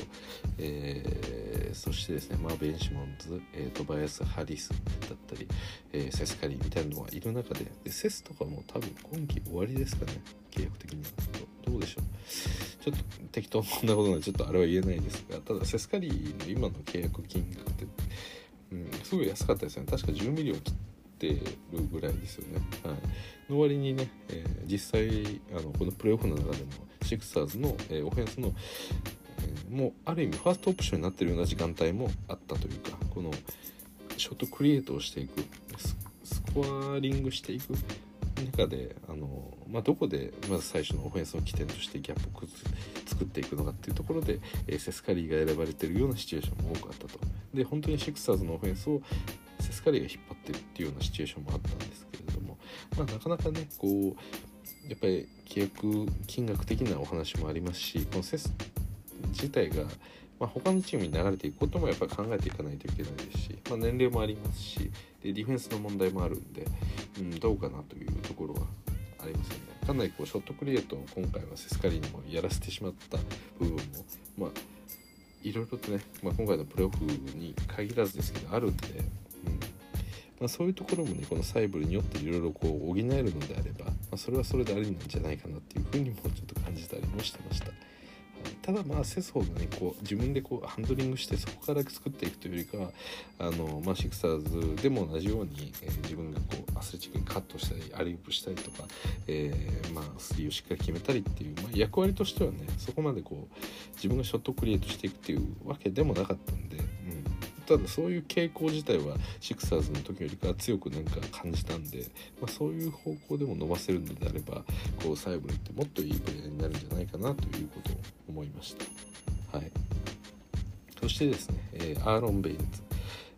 えー、そしてですね、まあ、ベンシモンズ、えー、トバヤス・ハリスだったり、えー、セスカリーみたいなのがいる中でで、セスとかも多分今季終わりですかね、契約的には。どうでしょう。ちょっと適当なことなので、ちょっとあれは言えないですが、ただセスカリーの今の契約金額って、うん、すごい安かったですよね。確か10ミリオン切ってるぐらいですよね。はい、の割にね、えー、実際あのこのプレーオフの中でもシクサーズの、えー、オフェンスの、えー、もうある意味ファーストオプションになってるような時間帯もあったというかこのショットクリエイトをしていくスコアリングしていく中であの、まあ、どこでまず最初のオフェンスの起点としてギャップを作っていくのかっていうところで、えー、セスカリーが選ばれてるようなシチュエーションも多くあったと。で本当にシクサーズのオフェンスをセスカリーが引っ張ってるっていうようなシチュエーションもあったんですけれども、まあ、なかなかねこうやっぱり契約金額的なお話もありますしこのセス自体が、まあ、他のチームに流れていくこともやっぱり考えていかないといけないですし、まあ、年齢もありますしでディフェンスの問題もあるんで、うん、どうかなというところはありますよね。かなりこうショットクリエイトを今回はセスカリーにもやらせてしまった部分もまあいろいろとね、まあ、今回のプレーオフに限らずですけどあるんでまあ、そういうところもねこのサイブルによっていろいろこう補えるのであれば、まあ、それはそれでありなんじゃないかなっていうふうにもちょっと感じたりもしてました。ただまあセスホがねこう自分でこうハンドリングしてそこから作っていくというよりかはあの、まあ、シクサーズでも同じように、えー、自分がこうアスレチックにカットしたりアリウープしたりとか、えー、まあ、スリーをしっかり決めたりっていう、まあ、役割としてはねそこまでこう自分がショットクリエイトしていくっていうわけでもなかったんで、うん、ただそういう傾向自体はシクサーズの時よりか強くなんか感じたんで、まあ、そういう方向でも伸ばせるのであればこうサイブルってもっといいプレーになるんじゃないかなということを思いました。はい、そしてですね、えー、アーロン・ベインズ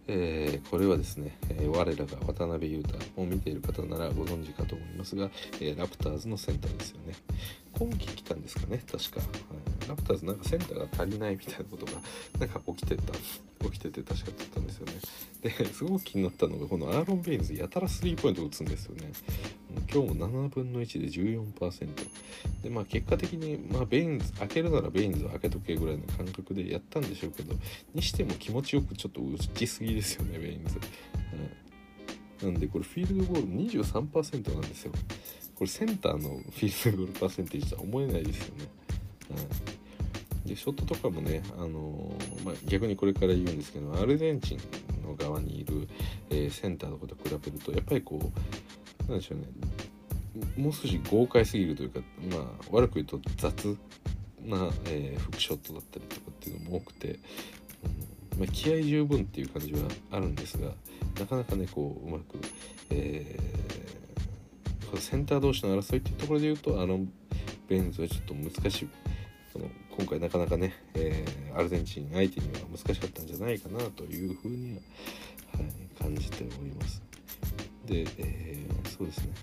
えー、これはですね、えー、我らが渡辺裕太を見ている方ならご存知かと思いますが、え、ラプターズのセンターですよね。今季来たんですかね、確か。はい、ラプターズなんかセンターが足りないみたいなことが なんか起きてた、起きてて確かだったんですよね。で、すごく気になったのが、このアーロン・ベインズやたらスリーポイント打つんですよね。今日も7分の1で14%。で、まあ結果的に、まあベインズ、開けるならベインズを開けとけぐらいの感覚でやったんでしょうけど、にしても気持ちよくちょっと打ちすぎですよね、ベインズ。うん、なんでこれフィールドゴール23%なんですよ。これセンターのフィールドゴールパーセンテージとは思えないですよね。うん、でショットとかもね、あのー、まあ、逆にこれから言うんですけどアルゼンチンの側にいる、えー、センターのこと比べるとやっぱりこうなんでしょうねもう少し豪快すぎるというか、まあ、悪く言うと雑な、えー、フックショットだったりとかっていうのも多くて、うんまあ、気合十分っていう感じはあるんですがなかなかねこううまく、えー、センター同士の争いっていうところで言うとあのベインズはちょっと難しいその今回なかなかね、えー、アルゼンチン相手には難しかったんじゃないかなというふうには、はい、感じております。で、えー、そうですね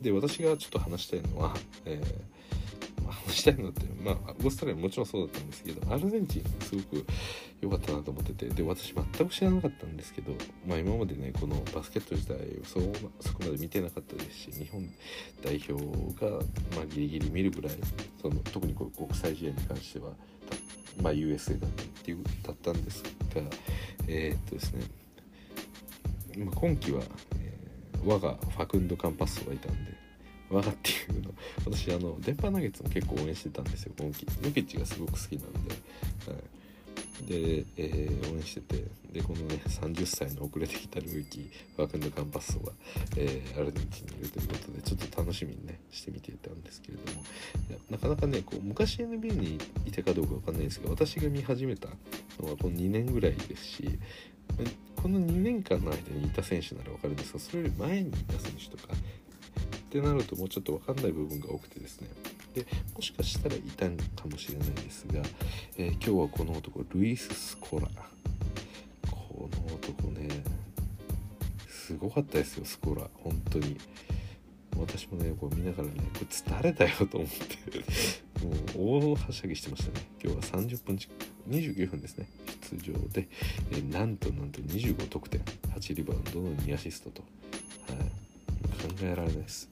で私がちょっと話したいのは、えーまあ、話したいのって、まあ、オーストラリアもちろんそうだったんですけどアルゼンチンすごく良かったなと思っててで私全く知らなかったんですけど、まあ、今までねこのバスケット自体そそこまで見てなかったですし日本代表が、まあ、ギリギリ見るぐらいその特にこう国際試合に関しては、まあ、USA だったっていうだったんですがえー、っとですね、今季は、えー、我がファクンド・カンパッソがいたんで我がっていうの。私あの電波ナゲッツも結構応援してたんですよ今季ヨキッチがすごく好きなんで、はい。で、えー、応援してて。でこのね30歳の遅れてきたルーキーファークンド・カンパッソが、えー、アルゼンチンにいるということでちょっと楽しみにねしてみていたんですけれども。なかなかねこう昔 NBA にいたかどうかわかんないですが私が見始めたのはこの2年ぐらいですしこの2年間の間にいた選手ならわかるんですがそれより前にいた選手とかってなるともうちょっと分かんない部分が多くてですね。でもしかしたらいたんかもしれないですが、えー、今日はこの男ルイス・スコラこの男ねすごかったですよスコラ本当に。私もねこう見ながらねこいつ誰だよと思って。もう大はしゃぎしてましたね。今日は30分29分ですね。出場で、えー、なんとなんと25得点。8リバウンドの2アシストと、はい、考えられないです。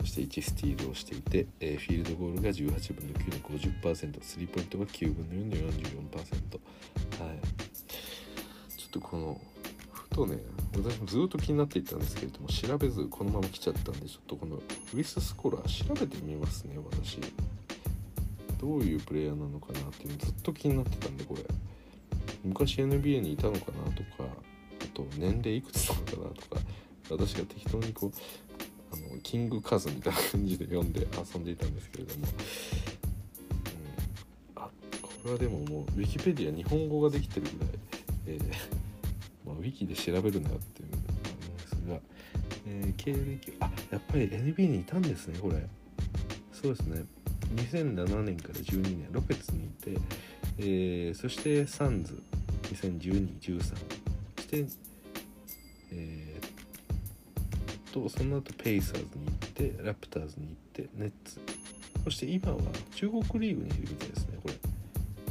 そして1スティールをしていて、え、フィールドゴールが18分の9の 50%, スリーポイントが9分の4の44%、はい、ちょっとこのふとね私もずっと気になっていたんですけれども調べずこのまま来ちゃったんでちょっとこのウィス・スコラー調べてみますね私。どういうプレイヤーなのかなっていうのずっと気になってたんでこれ。昔 NBA にいたのかなとかあと年齢いくつなのかなとか私が適当にこうあのキングカズみたいな感じで読んで遊んでいたんですけれども、うん、あこれはでももうウィキペディア日本語ができてるぐらい、えー、まあ、ウィキで調べるなっていうのがあるんですが、えー、経歴あやっぱり NBA にいたんですねこれそうですね2007年から12年ロケッツにいて、えー、そしてサンズ201213そしてえー、とその後ペイサーズに行ってラプターズに行ってネッツ。そして今は中国リーグにいるみたいですねこれ。ちょ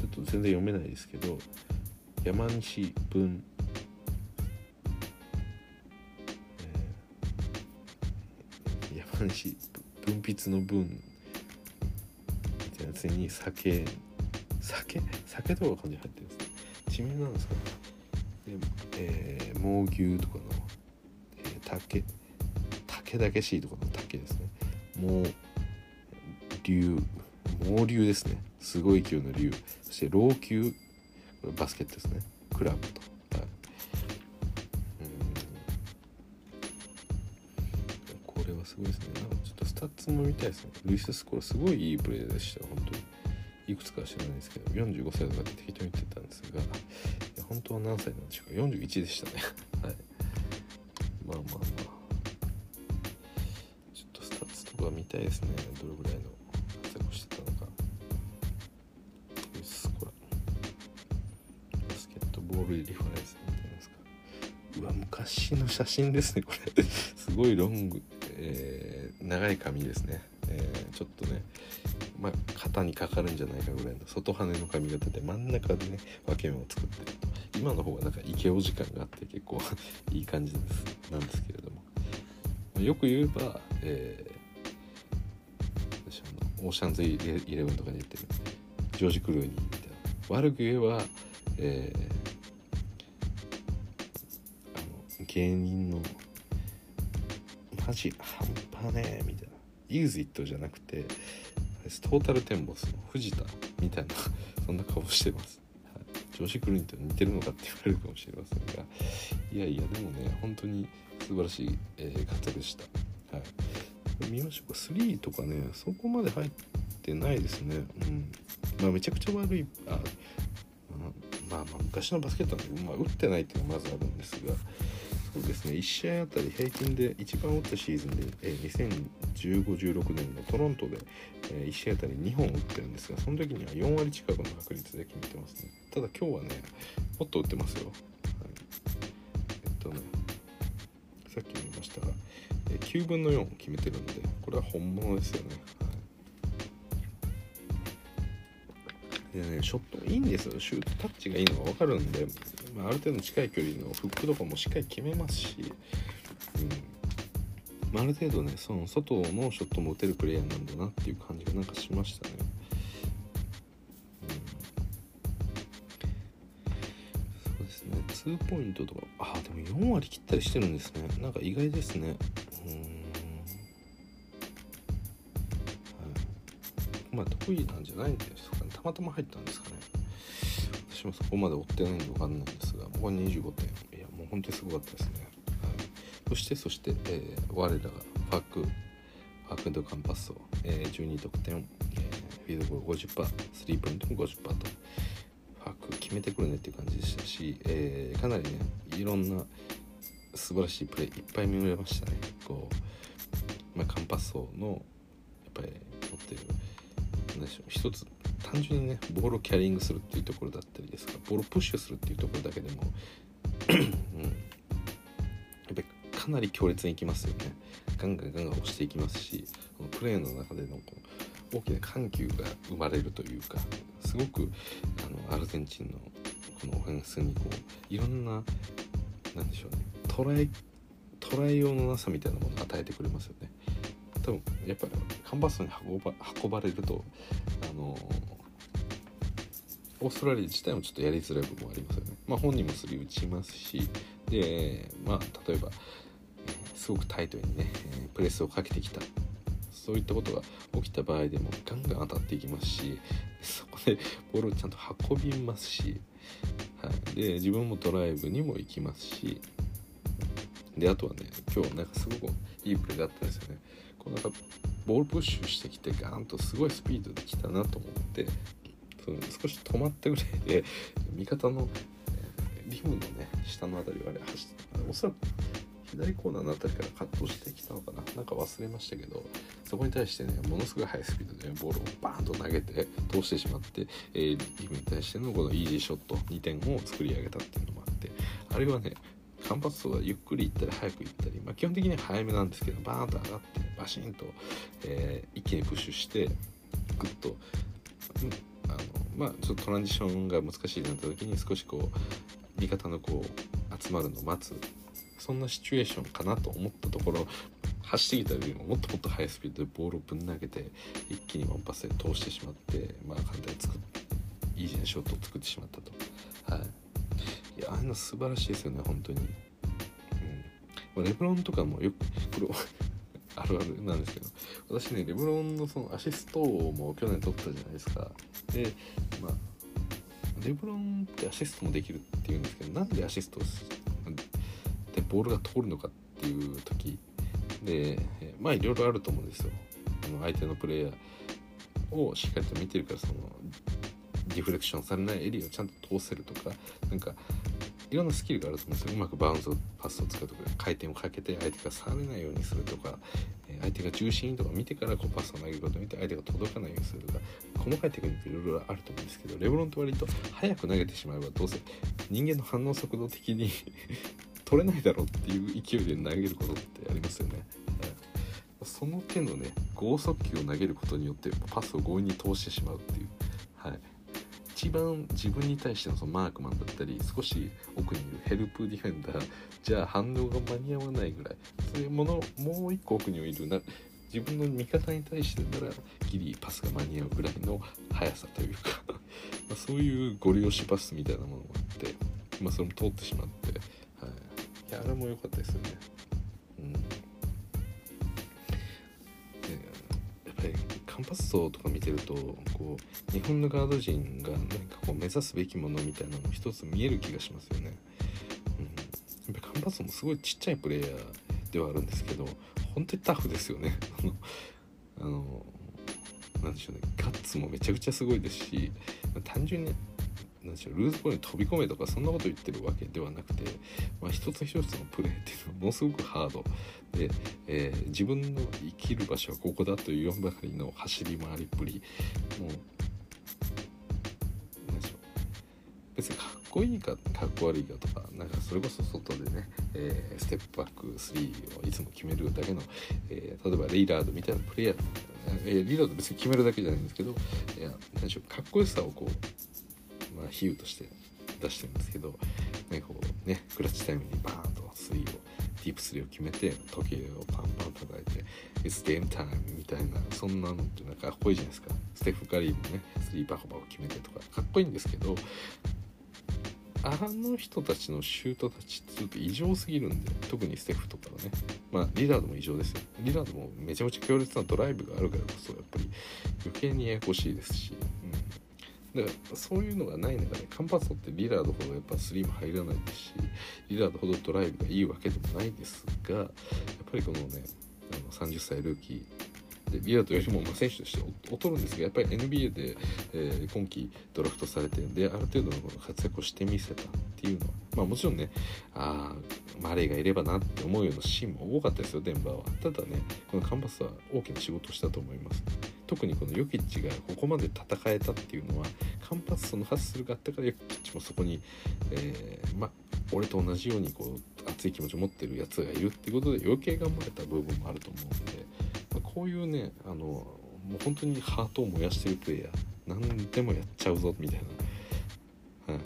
っと全然読めないですけど山西文、山西文筆の文。みたいなやつに酒。酒？酒とか感じ入ってるんですね。地名なんですかね。で、えー、猛牛とかの、えー、竹。竹々しいところの竹ですね。もう竜猛竜ですね。すごい勢いの竜そして老朽バスケットですね。クラブと、はい、うん。これはすごいですね。なんかちょっとスタッツも見たいですね。ルイス・スコラすごいいいプレーでした。本当に。いくつかは知らないですけど45歳とかで適当に言ってたんですが本当は何歳なんでしょうか。41でしたね。はい。まあまあ。たいですね。どれぐらいの活躍してたのか。よしこれ。バスケットボールリファレンス見てますか。うわ昔の写真ですねこれ。すごいロング、えー、長い髪ですね、えー、ちょっとねまあ、肩にかかるんじゃないかぐらいの外羽の髪型で真ん中でね分け目を作ってる。と今の方がなんかイケオ時間があって結構 いい感じです。なんですけれども。よく言えば、えオーシャンズイレブンとかで言ってるジョージ・クルーニーみたいな悪く言えば、えー、あの芸人のマジ半端ねえみたいな。イグジットじゃなくてトータルテンボスの藤田みたいな。そんな顔してます、はい、ジョージ・クルーニーと似てるのかって言われるかもしれませんが。いやいやでもね本当に素晴らしい、えー、活躍でした、はい。見ましょうか3とかねそこまで入ってないですね。うん。まあめちゃくちゃ悪い。あまあまあ昔のバスケットなんで、まあ、打ってないっていうのがまずあるんですがそうですね。1試合あたり平均で一番打ったシーズンで、え、2015-16年のトロントで、え、1試合あたり2本打ってるんですがその時には4割近くの確率で決めてますね。ただ今日はねもっと打ってますよ、はい、えっとねさっき言いました。が9分の4決めてるんでこれは本物ですよね、はい、でねショットいいんですよ。シュートタッチがいいのが分かるんで、まあ、ある程度近い距離のフックとかもしっかり決めますし、うん。まあ、ある程度ねその外のショットも打てるプレイヤーなんだなっていう感じがなんかしましたね。2ポイントとか。あでも4割切ったりしてるんですね。なんか意外ですね。うん、はい、まあ得意なんじゃないんですかね。たまたま入ったんですかね。私もそこまで追ってないんで分かんないんですがここは25点。いやもう本当にすごかったですね。はい。そしてそして、えー、我らがファックファクドカンパスを、えー、12得点、えー、フィードゴール50%スリーポイントも50%と。ファック決めてくるねっていう感じでしたし、えー、かなりねいろんな素晴らしいプレーいっぱい見れましたね。こう、まあ、カンパッソのやっぱり持ってる何でしょう一つ単純にねボールをキャリングするっていうところだったりですかボールをプッシュするっていうところだけでもうんやっぱりかなり強烈にいきますよね。ガンガンガンガン押していきますしこのプレーの中でのこう大きな緩急が生まれるというかすごくあのアルゼンチンのこのオフェンスにこういろんな何でしょうね捉え捉えようのなさみたいなものを与えてくれますよね多分やっぱりカンバスに運ば運ばれるとあのオーストラリア自体もちょっとやりづらい部分もありますよね。まあ、本人もスリー打ちますしで、まあ、例えばすごくタイトにね、えプレスをかけてきたそういったことが起きた場合でもガンガン当たっていきますしそこでボールをちゃんと運びますし、はい、で自分もドライブにも行きますしであとはね今日なんかすごくいいプレーがあったんですよね。こうなんかボールプッシュしてきてガーンとすごいスピードで来たなと思ってその少し止まったぐらいで味方のリムのね下の辺りはあれ走っておそらく左コーナーの辺りからカットしてきたのかな？なんか忘れましたけどそこに対してねものすごい速いスピードでボールをバーンと投げて通してしまって、えー、リブに対してのこのイージーショット2点を作り上げたっていうのもあってあれはね反発層がゆっくり行ったり早く行ったり、まあ、基本的には早めなんですけどバーンと上がってバシンと、えー、一気にプッシュしてグッと、うんあのまあちょっとトランジションが難しいなった時に少しこう味方のこう集まるのを待つ。そんなシチュエーションかなと思ったところ走ってきたよりももっともっと速いスピードでボールをぶん投げて一気にワンパスで通してしまって、まあ、簡単に作っイージーなショットを作ってしまったと。はい、いやああいうの素晴らしいですよね本当に。うん、レブロンとかもよくこれ あるあるなんですけど私ねレブロンのそのアシストも去年取ったじゃないですか。でまあレブロンってアシストもできるっていうんですけどなんでアシストボールが通るのかっていう時でまあいろいろあると思うんですよ。あの相手のプレイヤーをしっかりと見てるからそのディフレクションされないエリアをちゃんと通せるとかなんかいろんなスキルがあると思うんですよ。うまくバウンズパスを使うとか回転をかけて相手が触れないようにするとか相手が重心とか見てからこうパスを投げることを見て相手が届かないようにするとか細かいテクニックいろいろあると思うんですけどレブロンって割と早く投げてしまえばどうせ人間の反応速度的に取れないだろうっていう勢いで投げることってありますよね。その手のね剛速球を投げることによってパスを強引に通してしまうっていう、はい、一番自分に対してのそのマークマンだったり少し奥にいるヘルプディフェンダーじゃあ反応が間に合わないぐらい。そういうものもう一個奥にいるな。自分の味方に対してならギリパスが間に合うぐらいの速さというか。まそういうゴリ押しパスみたいなものもあって、まあ、それも通ってしまって。いやあれも良かったですよね。うん。でやっぱりカンパス層とか見てるとこう日本のガード陣が何かこう目指すべきものみたいなの一つ見える気がしますよね、うん、やっぱカンパスもすごいちっちゃいプレイヤーではあるんですけど本当にタフですよね。あのなんでしょうね。ガッツもめちゃくちゃすごいですし単純になんでしょうルーズボールに飛び込めとかそんなこと言ってるわけではなくて、まあ、一つ一つのプレーっていうのはものすごくハードで、えー、自分の生きる場所はここだという4ばかりの走り回りっぷりもう何でしょう。別にかっこいいかかっこ悪いかとかなんかそれこそ外でね、えー、ステップバック3をいつも決めるだけの、えー、例えばリーダードみたいなプレイヤー、えー、リーダード別に決めるだけじゃないんですけどいや何でしょうかっこよさをこう、まあ、比喩として出してるんですけど、ねこうね、クラッチタイムにバーンと3をディープ3を決めて時計をパンパン叩いて「It's game time」みたいなそんなのってなんかかっこいいじゃないですか。ステフ・カリーもね3バコバコ決めてとかかっこいいんですけどあの人たちのシュートたちってちょっと異常すぎるんで特にステフとかはね。まあリラードも異常ですよ。リラードもめちゃめちゃ強烈なドライブがあるからこそやっぱり余計にややこしいですし、うん、だからそういうのがない中でカンパソってリラードほどやっぱスリーも入らないですしリラードほどドライブがいいわけでもないですがやっぱりこのねあの30歳ルーキーでビアートよりもまあ選手として劣るんですがやっぱり NBA で、えー、今季ドラフトされてである程度の活躍をしてみせたっていうのはまあもちろんねあマレーがいればなって思うようなシーンも多かったですよ。デンバーは。ただねこのカンパスは大きな仕事をしたと思います。特にこのヨキッチがここまで戦えたっていうのはカンパスそのハッスルがあったからヨキッチもそこに、えー、まあ俺と同じようにこう熱い気持ちを持ってるやつがいるってことで余計頑張れた部分もあると思うんでまこういうねあのもう本当にハートを燃やしてるプレイヤー何でもやっちゃうぞみたいな、はい、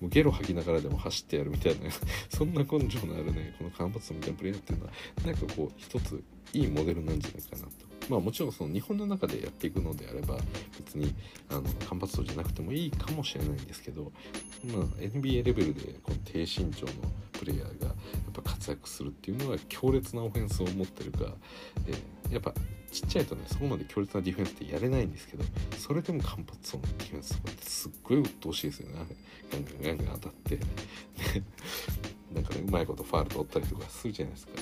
もうゲロ吐きながらでも走ってやるみたいな そんな根性のあるねこのカンパツみたいなプレイヤーっていうのはなんかこう一ついいモデルなんじゃないかなと。まあもちろんその日本の中でやっていくのであれば別にあの間髪じゃなくてもいいかもしれないんですけど、まあ、NBA レベルでこの低身長のプレイヤーがやっぱ活躍するっていうのは強烈なオフェンスを持ってるか、え、やっぱちっちゃいとねそこまで強烈なディフェンスってやれないんですけどそれでも間髪層のディフェンスとかってすっごい鬱陶しいですよね。ガンガンガンガン当たって。なんかねうまいことファール取ったりとかするじゃないですか、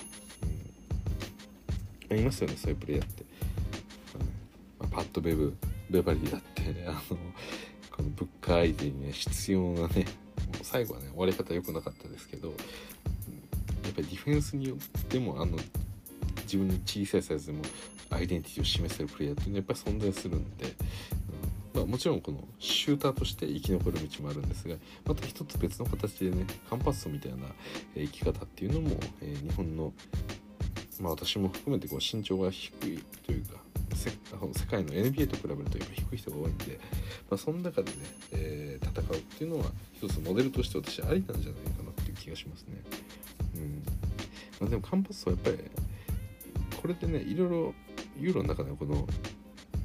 うん、いますよねそういうプレイヤーって、パッドベブベバリーだってあのこのブッカー相手にね必要なね最後はね終わり方良くなかったですけどやっぱりディフェンスによってもあの自分の小さいサイズでもアイデンティティを示せるプレイヤーっていうのはやっぱり存在するんで、うんまあ、もちろんこのシューターとして生き残る道もあるんですがまた一つ別の形でねカンパッソみたいな生き方っていうのも、えー、日本のまあ私も含めてこう身長が低いというか世界の NBA と比べると今低い人が多いんで、まあ、その中でね、えー、戦うっていうのは一つモデルとして私ありなんじゃないかなっていう気がしますね。うんまあ、でもカンパスはやっぱりこれでねいろいろユーロの中ではこの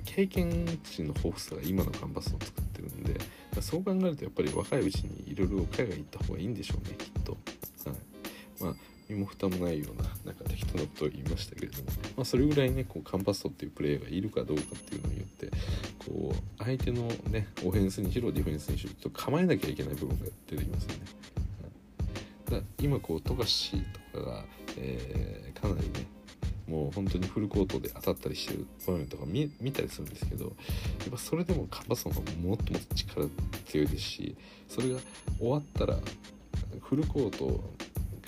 経験値の豊富さが今のカンパスを作ってるんでまそう考えるとやっぱり若いうちにいろいろ海外行った方がいいんでしょうねきっと。はいまあ身も蓋もないようななんか適当なことを言いましたけれども、まあ、それぐらいねこうカンパストっていうプレーがいるかどうかっていうのによってこう相手のねオフェンスにしろディフェンスにしろと構えなきゃいけない部分が出てきますよね。だ今こう富樫とかが、えー、かなりねもう本当にフルコートで当たったりしてる場面とか見たりするんですけどやっぱそれでもカンパスの方がもっともっと力強いですしそれが終わったらフルコート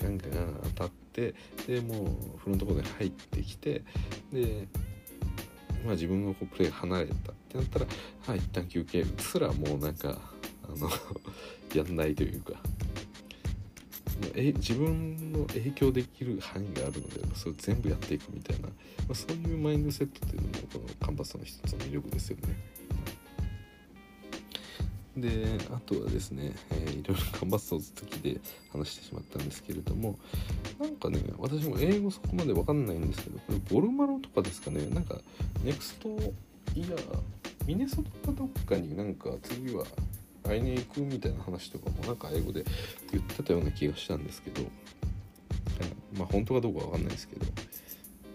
ガンガン当たってでもうフロントコートに入ってきてでまあ自分がこうプレー離れたってなったらはい一旦休憩すらもうなんかあのやんないというかえ自分の影響できる範囲があるのでそれ全部やっていくみたいな、まあ、そういうマインドセットっていうのもこのカンパスの一つの魅力ですよね。であとはですね、えー、いろいろカンバスをずっときで話してしまったんですけれどもなんかね私も英語そこまで分かんないんですけどこれボルマロとかですかねなんかネクストイヤーミネソタかどっかになんか次は会いに行くみたいな話とかもなんか英語で言ってたような気がしたんですけどまあ本当かどうか分かんないですけど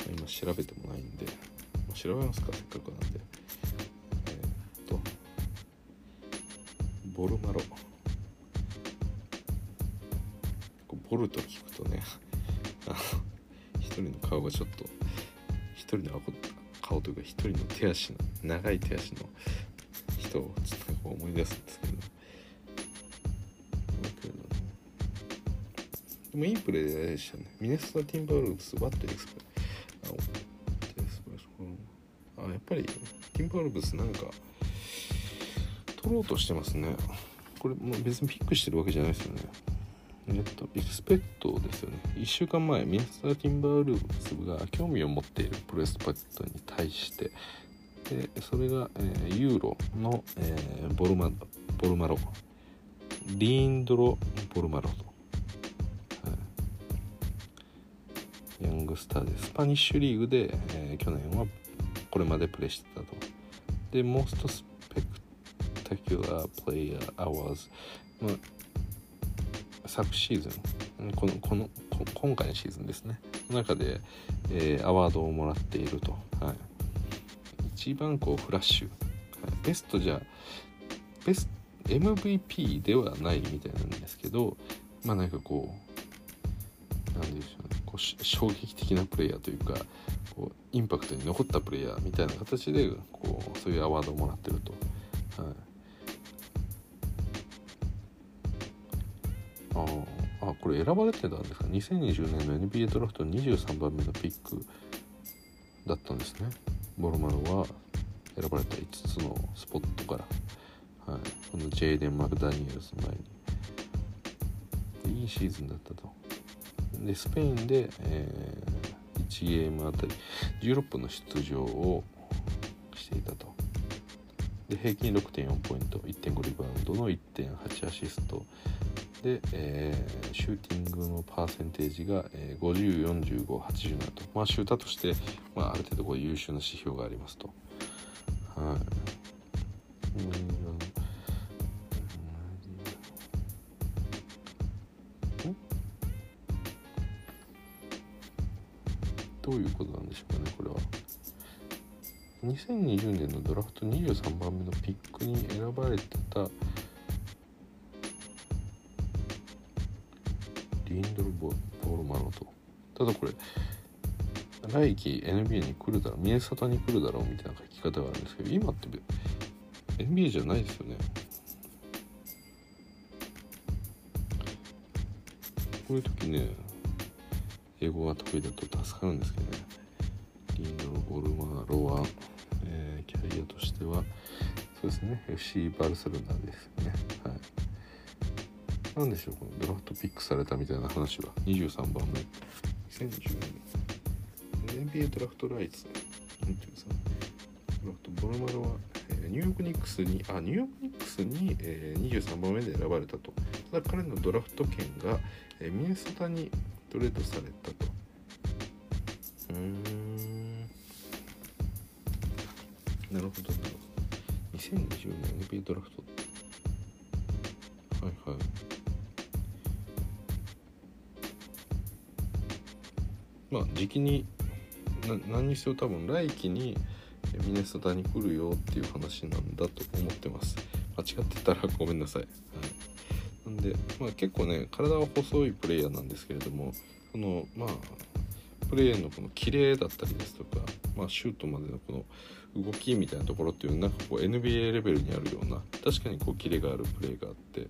今調べてもないんで、ま、調べますかせっかくなんで。えっとボルマロ。ボルと聞くとね 一人の顔がちょっと一人の顔というか一人の手足の長い手足の人をちょっと思い出すんですけど。でもいいプレーでしたね。ミネスタ・ティンバールブスワットエクスペあやっぱりティンバールブスなんか取ろうとしてますね。これもう別にピックしてるわけじゃないですよね。えっと、エクスペクトですよね。1週間前、ミネスター・ティンバールースが興味を持っているプレスパットに対して、でそれが、えー、ユーロの、えー、ボルマボルマロ、レアンドロ・ボルマロと、はい、 youngster でスパニッシュリーグで、えー、去年はこれまでプレーしてたと。で、 Most Spectacular Player Award、まあ昨シーズン。このこの今回のシーズンですね。中で、えー、アワードをもらっていると、はい、一番こうフラッシュ、はい、ベストじゃベスト MVP ではないみたいなんですけどまあなんかこうなんでしょうね。こう衝撃的なプレイヤーというかこうインパクトに残ったプレイヤーみたいな形でこうそういうアワードをもらってると。はい。これ選ばれてたんですか？2020年の NBA ドラフト23番目のピックだったんですね。ボルマロは選ばれた5つのスポットから、はい、このジェイデン・マクダニエルズ前に。いいシーズンだったと。でスペインで、えー、1ゲームあたり16分の出場をしていたと。で平均6.4ポイント1.5リバウンドの1.8アシスト。で、えー、シューティングのパーセンテージが、えー、504587と、まあ、シューターとして、まあ、ある程度こう優秀な指標がありますと。はい、どういうことなんでしょうかねこれは。2020年のドラフト23番目のピックに選ばれてたリンドルボールマロとただこれ来季 NBA に来るだろうミネソタに来るだろうみたいな書き方があるんですけど今って NBA じゃないですよね。こういう時ね英語が得意だと助かるんですけどね。リンドル・ボルマロは、えー、キャリアとしてはそうですね FC バルセロナですよね。何でしょうこのドラフトピックされたみたいな話は。23番目。2010年 NBA ドラフトライツ。23ドラフトボルマロは、えー、ニューヨークニックスにあニューヨークニックスに、えー、23番目で選ばれたと。ただ彼のドラフト権が、えー、ミネソタにトレードされたと。うーん。なるほどなるほど。2020年 NBA ドラフト期に何にせよ多分来季にミネソタに来るよっていう話なんだと思ってます。間違ってたらごめんなさい、はい、なんで、まあ、結構ね体は細いプレイヤーなんですけれどもそのまあプレーのこの綺麗だったりですとか、まあ、シュートまでのこの動きみたいなところっていうなんかこう NBA レベルにあるような確かにこうキレがあるプレーがあって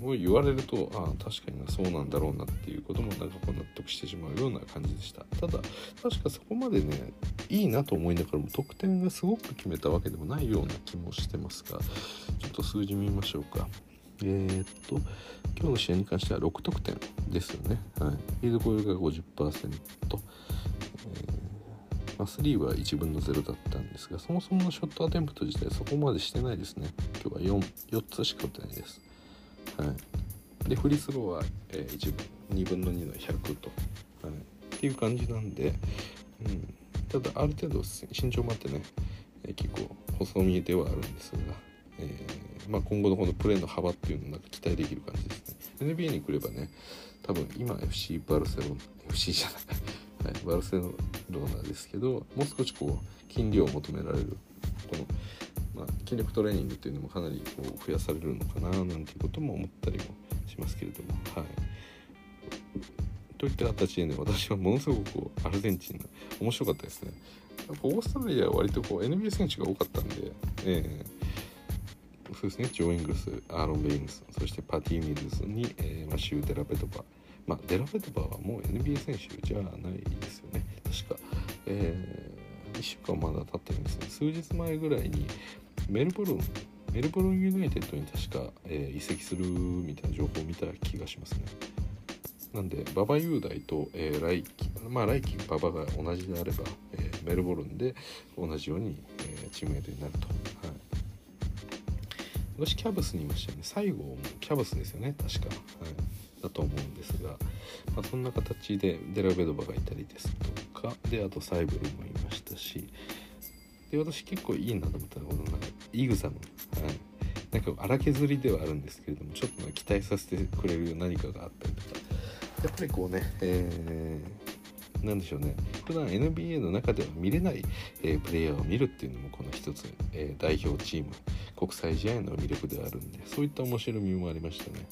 もう言われるとああ確かにそうなんだろうなっていうこともなんかこう納得してしまうような感じでした。ただ確かそこまでねいいなと思いながらも得点がすごく決めたわけでもないような気もしてますがちょっと数字見ましょうか。えー、っと今日の試合に関しては6得点ですよね。はい、フィードゴールが50%、えーまあ、3は1分の0だったんですがそもそものショットアテンプト自体そこまでしてないですね。今日は 4, 4つしか打ってないです。はい、でフリースローは、えー、1分2分の2の100と、はい、っていう感じなんで、うん、ただある程度身長もあってね、えー、結構細身ではあるんですが、えー、まあ、今後のこのプレーの幅っていうのをなんか期待できる感じですね。NBA に来ればね多分今 FC バルセロナ FC じゃない、はい、バルセロナですけどもう少しこう筋量を求められるこのまあ、筋力トレーニングっていうのもかなりこう増やされるのかななんていうことも思ったりもしますけれども。はいといった形でね私はものすごくこうアルゼンチンが面白かったですね。やっぱオーストラリアは割とこう NBA 選手が多かったんで、えー、そうですねジョー・イングスアーロン・ベインズそしてパティ・ミルズに、えー、マシュー・デラベドバまあデラベドバーはもう NBA 選手じゃないですよね。確か、えー、1週間まだ経ってるんですね。数日前ぐらいにメルボルンメルボルン・ユナイテッドに確か、えー移籍するみたいな情報を見た気がしますね。なんで馬場雄大と、えー、来季まあ来季馬場が同じであれば、えーメルボルンで同じように、えーチームメイトになると、はい、私キャブスにいましたよね。最後もキャブスですよね確か、はい、だと思うんですが、まあ、そんな形でデラベドバがいたりですとかであとサイブルもいましたしで私結構いいなと思ったのはこのなんかイグザム、はい、なんか荒削りではあるんですけれどもちょっと期待させてくれる何かがあったりとか。やっぱりこうね、えーなんでしょうね。普段 NBA の中では見れない、えープレイヤーを見るっていうのもこの一つ、えー代表チーム国際試合の魅力ではあるんでそういった面白みもありましたね。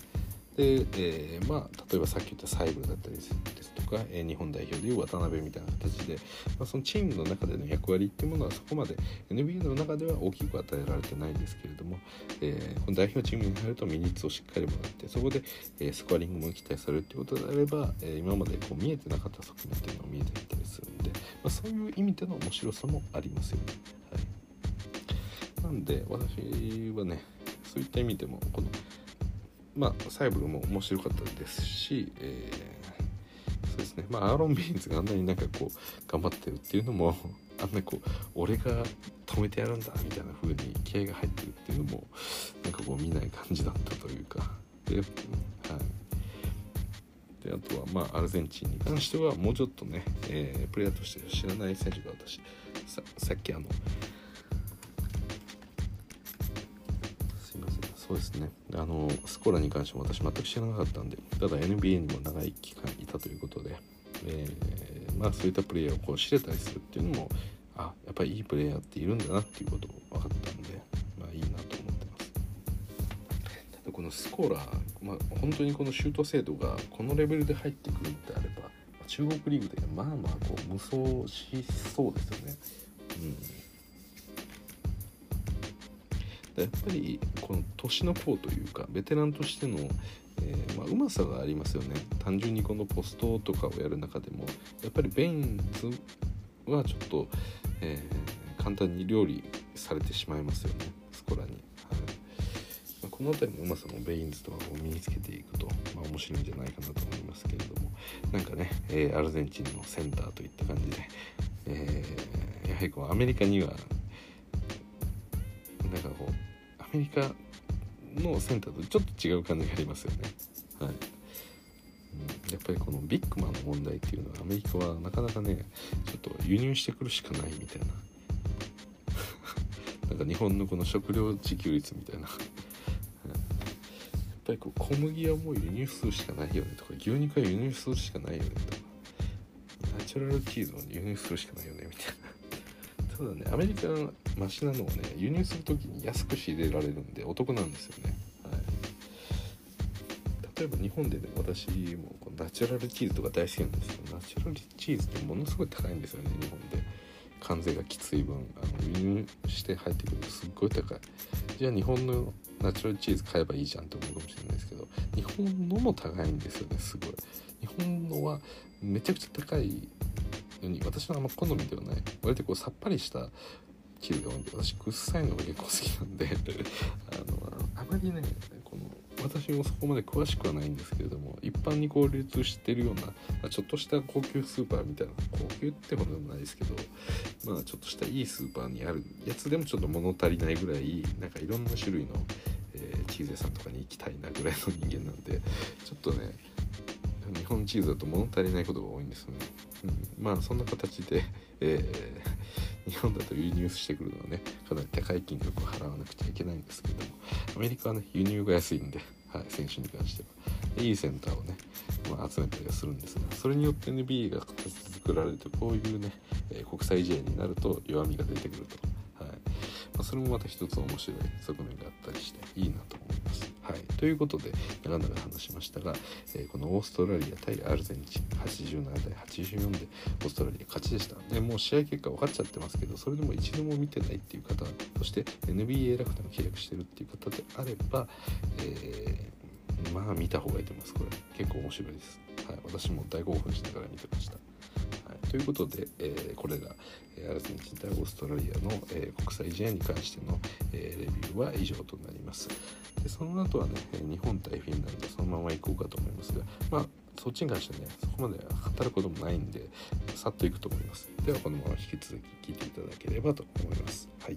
で、えーまあ例えばさっき言ったサイブルだったりですとか、えー日本代表でいう渡辺みたいな形で、まあ、そのチームの中での役割っていうものはそこまで NBA の中では大きく与えられてないんですけれども、えーこの代表チームに入るとミニッツをしっかりもらってそこで、えスコアリングも期待されるっていうことであれば、え今までこう見えてなかった側面っていうのが見えてきたりするんで、まあ、そういう意味での面白さもありますよね。はい、なんで私はねそういった意味でもこのまあサイブルも面白かったですし、えーそうですね。まあアーロン・ビーンズがあんなになんかこう頑張ってるっていうのも あんなこう俺が止めてやるんだみたいな風に気合が入ってるっていうのもなんかこう見ない感じだったというか。で,、はい、であとはまあアルゼンチンに関してはもうちょっとね、えープレイヤーとして知らない選手が私ささっきあのそうですね。あのスコラに関しても私全く知らなかったんでただ NBA にも長い期間いたということで、えーまあそういったプレイヤーをこう知れたりするっていうのもあやっぱりいいプレイヤーっているんだなっていうことを分かったんでまあいいなと思ってます。ただこのスコーラ、まあ、本当にこのシュート精度がこのレベルで入ってくるのであれば中国リーグでまあまあこう無双しそうですよね。うん。やっぱりこの年の功というかベテランとしての、えまあ、うまさがありますよね。単純にこのポストとかをやる中でも。やっぱりベインズはちょっと、えー簡単に料理されてしまいますよね。スコラに、はい。まあ、この辺りのうまさもベインズとかを身につけていくと、まあ、面白いんじゃないかなと思いますけれども。なんかね、えーアルゼンチンのセンターといった感じで、えやはりこうアメリカにはなんかこうメリカのセンターとちょっと違う感じがありますよね。はい、やっぱりこのビッグマンの問題っていうのはアメリカはなかなかねちょっと輸入してくるしかないみたいな。なんか日本のこの食料自給率みたいな。やっぱりこう小麦はもう輸入するしかないよねとか牛肉は輸入するしかないよねとかナチュラルチーズを輸入するしかないよねみたいな。ただね。アメリカのマシなのはね輸入する時に安く仕入れられるんでお得なんですよね、はい、例えば日本でね私もこうナチュラルチーズとか大好きなんですけどナチュラルチーズってものすごい高いんですよね日本で。関税がきつい分。あの輸入して入ってくるとすっごい高い。じゃあ日本のナチュラルチーズ買えばいいじゃんって思うかもしれないですけど日本のも高いんですよねすごい。日本のはめちゃくちゃ高いのに私はあんま好みではない。割とこうさっぱりしたチーズが多いんで私くっさいのが結構好きなんで あのあまりねこの私もそこまで詳しくはないんですけれども一般にこう流通してるような、まあちょっとした高級スーパーみたいな高級ってほどでもないですけどまあちょっとしたいいスーパーにあるやつでもちょっと物足りないぐらいなんかいろんな種類の、えーチーズ屋さんとかに行きたいなぐらいの人間なんでちょっとね日本チーズだと物足りないことが多いんですよね、うん、まあそんな形で、えー日本だと輸入してくるのはねかなり高い金額を払わなくちゃいけないんですけどもアメリカはね輸入が安いんで、はい、選手に関しては。いいセンターをね、まあ、集めたりはするんですがそれによって NBA が形作られるとこういうね、えー国際試合になると弱みが出てくると、まあ、それもまた一つ面白い側面があったりしていいなと思います。はい、ということで長々話しましたが、えーこのオーストラリア対アルゼンチン87対84でオーストラリア勝ちでした。でもう試合結果分かっちゃってますけどそれでも一度も見てないっていう方そして NBA ラフターの契約してるっていう方であれば、えーまあ見た方がいいと思います。これ結構面白いです、はい、私も大興奮しながら見てました。はい、ということで、えー、これら、えアルゼンチン対オーストラリアの、え国際試合に関しての、えレビューは以上となります。でその後はね日本対フィンランドそのまま行こうかと思いますがまあそっちに関してはねそこまで語ることもないんでさっといくと思います。ではこのまま引き続き聞いていただければと思います。はい。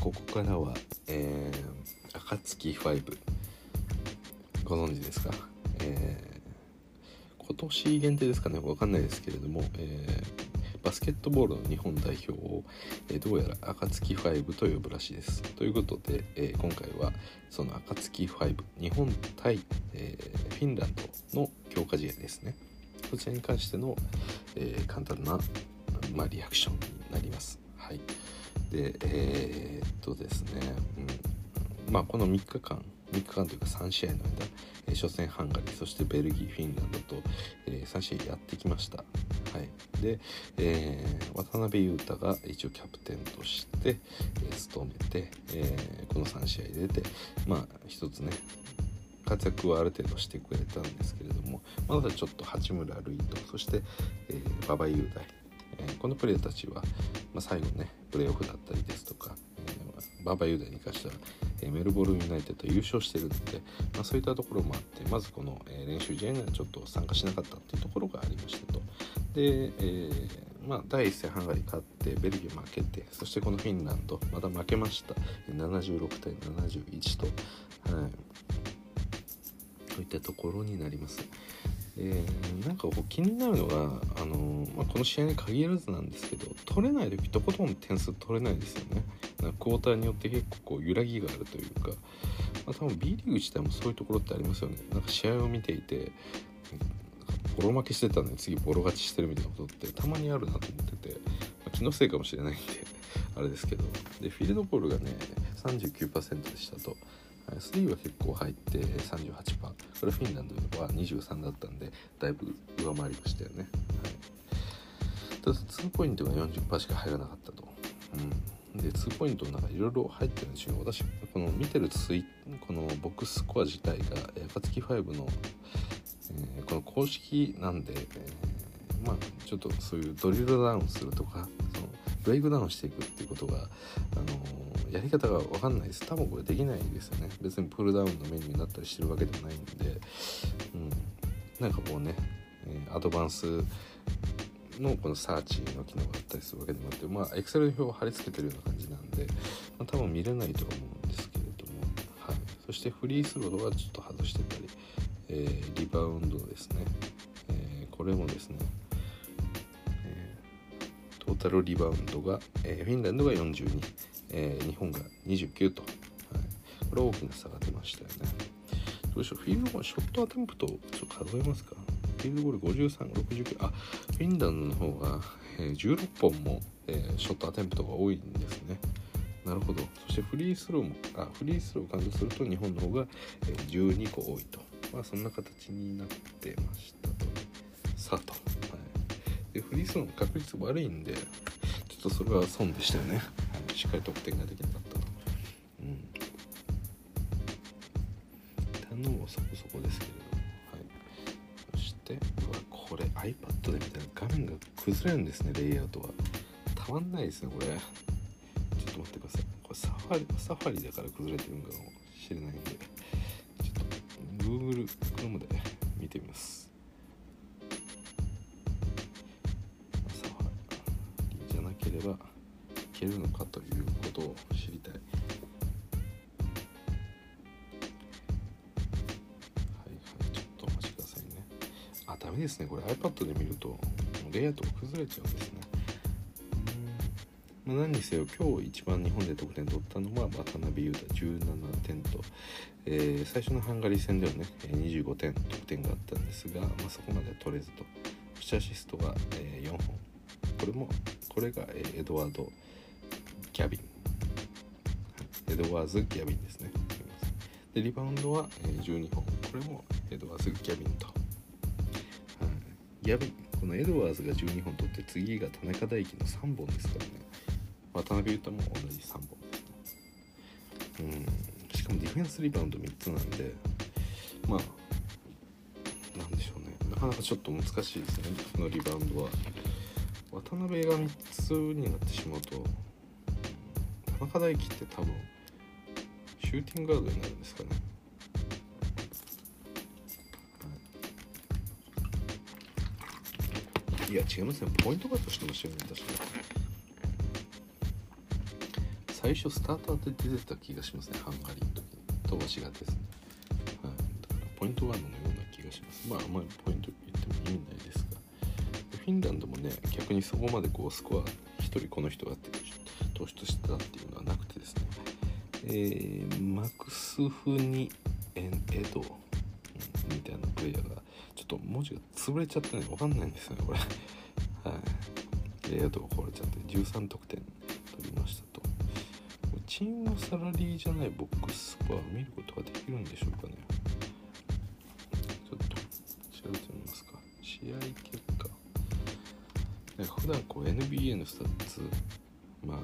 ここからは、えー、暁5ご存知ですか、えー今年限定ですかね？分かんないですけれども、えー、バスケットボールの日本代表を、え、どうやら暁5と呼ぶらしいです。ということで、え、今回はその暁5日本対、えフィンランドの強化試合ですね。こちらに関しての、え簡単な、まあ、リアクションになります。はい、でえっとですね、うん、まあこの3日間3日間というか3試合の間、えー、初戦ハンガリーそしてベルギーフィンランドと、えー、3試合やってきました。はい、で、えー、渡辺裕太が一応キャプテンとして、えー、務めて、え、この3試合出てまあ一つね活躍はある程度してくれたんですけれどもまだちょっと八村塁とそして、え、馬場雄大、えー、このプレーたちは、まあ、最後ねプレーオフだったりですとか、えー、馬場雄大に関してはえメルボルンユナイテッド優勝してるので、まあ、そういったところもあってまずこの、え練習試合にはちょっと参加しなかったっていうところがありましたと。で、え、まあ、第1戦ハンガリー勝ってベルギー負けてそしてこのフィンランドまた負けました76対71と、はい、といったところになります。えー、なんかこう気になるのが、あのー、まあ、この試合に限らずなんですけど取れない時とことん点数取れないですよね。なんかクォーターによって結構こう揺らぎがあるというか、まあ、多分 B リーグ自体もそういうところってありますよね。なんか試合を見ていてボロ負けしてたのに次ボロ勝ちしてるみたいなことってたまにあるなと思ってて、まあ、気のせいかもしれないんであれですけどでフィールドボールがね39%でしたと。3は結構入って38%これフィンランドは23だったんでだいぶ上回りましたよね、はい、ただ2ポイントが40%しか入らなかったと、うん、で2ポイントの中いろいろ入ってるんですよ。私この見てるツイこのボックススコア自体が暁5の、えー、この公式なんで、えー、まあちょっとそういうドリルダウンするとかそのブレイクダウンしていくっていうことが、あの、やり方が分かんないです。多分これできないですよね。別にプールダウンのメニューになったりしてるわけでもないんで、うん、なんかこうね、アドバンスのこのサーチの機能があったりするわけでもあってまあエクセル表を貼り付けてるような感じなんで、まあ、多分見れないとは思うんですけれども、はい、そしてフリースローはちょっと外してたり、えー、リバウンドですね、えー、これもですねトータルリバウンドが、えー、フィンランドが42、えー、日本が29と、はい、これは大きな差が出ましたよね。どうしょう？フィールドゴールショットアテンプトちょっと数えますか？フィールドゴール53、69あフィンランドの方が、えー、16本も、えー、ショットアテンプトが多いんですね。なるほど。そしてフリースローもあフリースローを感じすると日本の方が、え、12個多いと。まあそんな形になってましたと。さあと。でフリースローの確率悪いんでちょっとそれは損でしたよね。しっかり得点ができなかったとうん。ターンそこそこですけれど、はい、そしてうわこれ iPad で見たら画面が崩れるんですねレイアウトがたまんないですねこれ。ちょっと待ってください。これサファリサファリだから崩れてるんかもしれないんで。ちょっと Google Chrome で見てみます。ればいけるのかということを知りたい。はいはいちょっとお待ちくださいね。あダメですねこれ iPad で見るとレイアウトが崩れちゃうんですね。まあ、何にせよ今日一番日本で得点取ったのは渡辺裕太17点と、えー、最初のハンガリー戦ではね25点得点があったんですが、まあ、そこまでは取れずとプチアシストが、えー、4本これもこれがエドワード・ギャビン。エドワーズ・ギャビンですね。でリバウンドは12本。これもエドワーズ・ギャビンと、ギャビンこのエドワーズが12本取って次が田中大輝の3本ですからね。渡辺裕太も同じ3本。うん。しかもディフェンスリバウンド3つなんでまあなんでしょうね。なかなかちょっと難しいですね。このリバウンドは。渡辺が3つになってしまうと田中大輝って多分シューティングガードになるんですかね。い。や違いますね。ポイントガードしてましたよね確か。最初スターターで出てた気がしますねハンガリーの時に。とは違ってですね、はい、だからポイントガードのような気がします。まああんまりポイント言っても意味ないです。ィンランドもね逆にそこまでこうスコア1人この人がって突出したっていうのはなくてですね。えー、マクスフニエンエド、みたいなプレイヤーがちょっと文字が潰れちゃってね分かんないんですよねこれ。はい。レイアウトが壊れちゃって13得点取りましたと。チームサラリーじゃないボックススコアを見ることができるんでしょうかね。ちょっと調べてみますか。試合普段こう NBA のスタッツまあ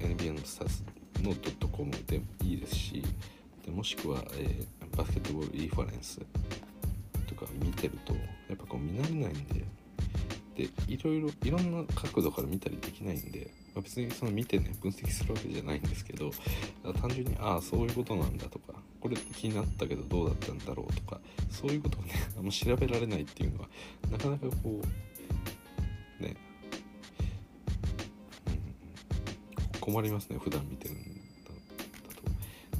NBA のスタッツのドットコムでもいいですしでもしくは、えー、バスケットボールリファレンスとか見てるとやっぱこう見慣れないんででいろいろいろんな角度から見たりできないんで、まあ、別にその見てね分析するわけじゃないんですけど単純にああそういうことなんだとかこれって気になったけどどうだったんだろうとかそういうことをねあんま調べられないっていうのはなかなかこう困りますね普段見てるんだ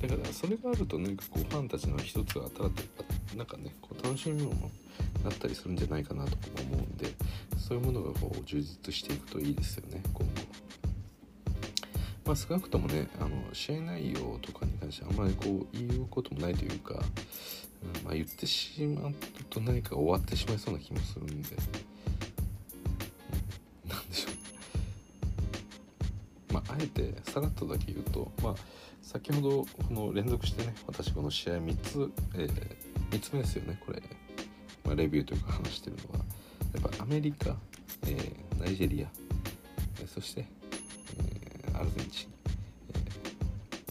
とだからそれがあるとなんかこうファンたちの一つが当たってなんかねこう楽しみもなったりするんじゃないかなと思うんでそういうものがこう充実していくといいですよね今後。まあ、少なくともねあの試合内容とかに関してはあんまりこう言うこともないというか、うんまあ、言ってしまうと何か終わってしまいそうな気もするんで、あえてさらっとだけ言うとまあ先ほどこの連続してね私この試合3つ、えー、3つ目ですよねこれ、まあ、レビューというか話してるのは。やっぱアメリカ、えー、ナイジェリア、えー、そして、えー、アルゼンチン、え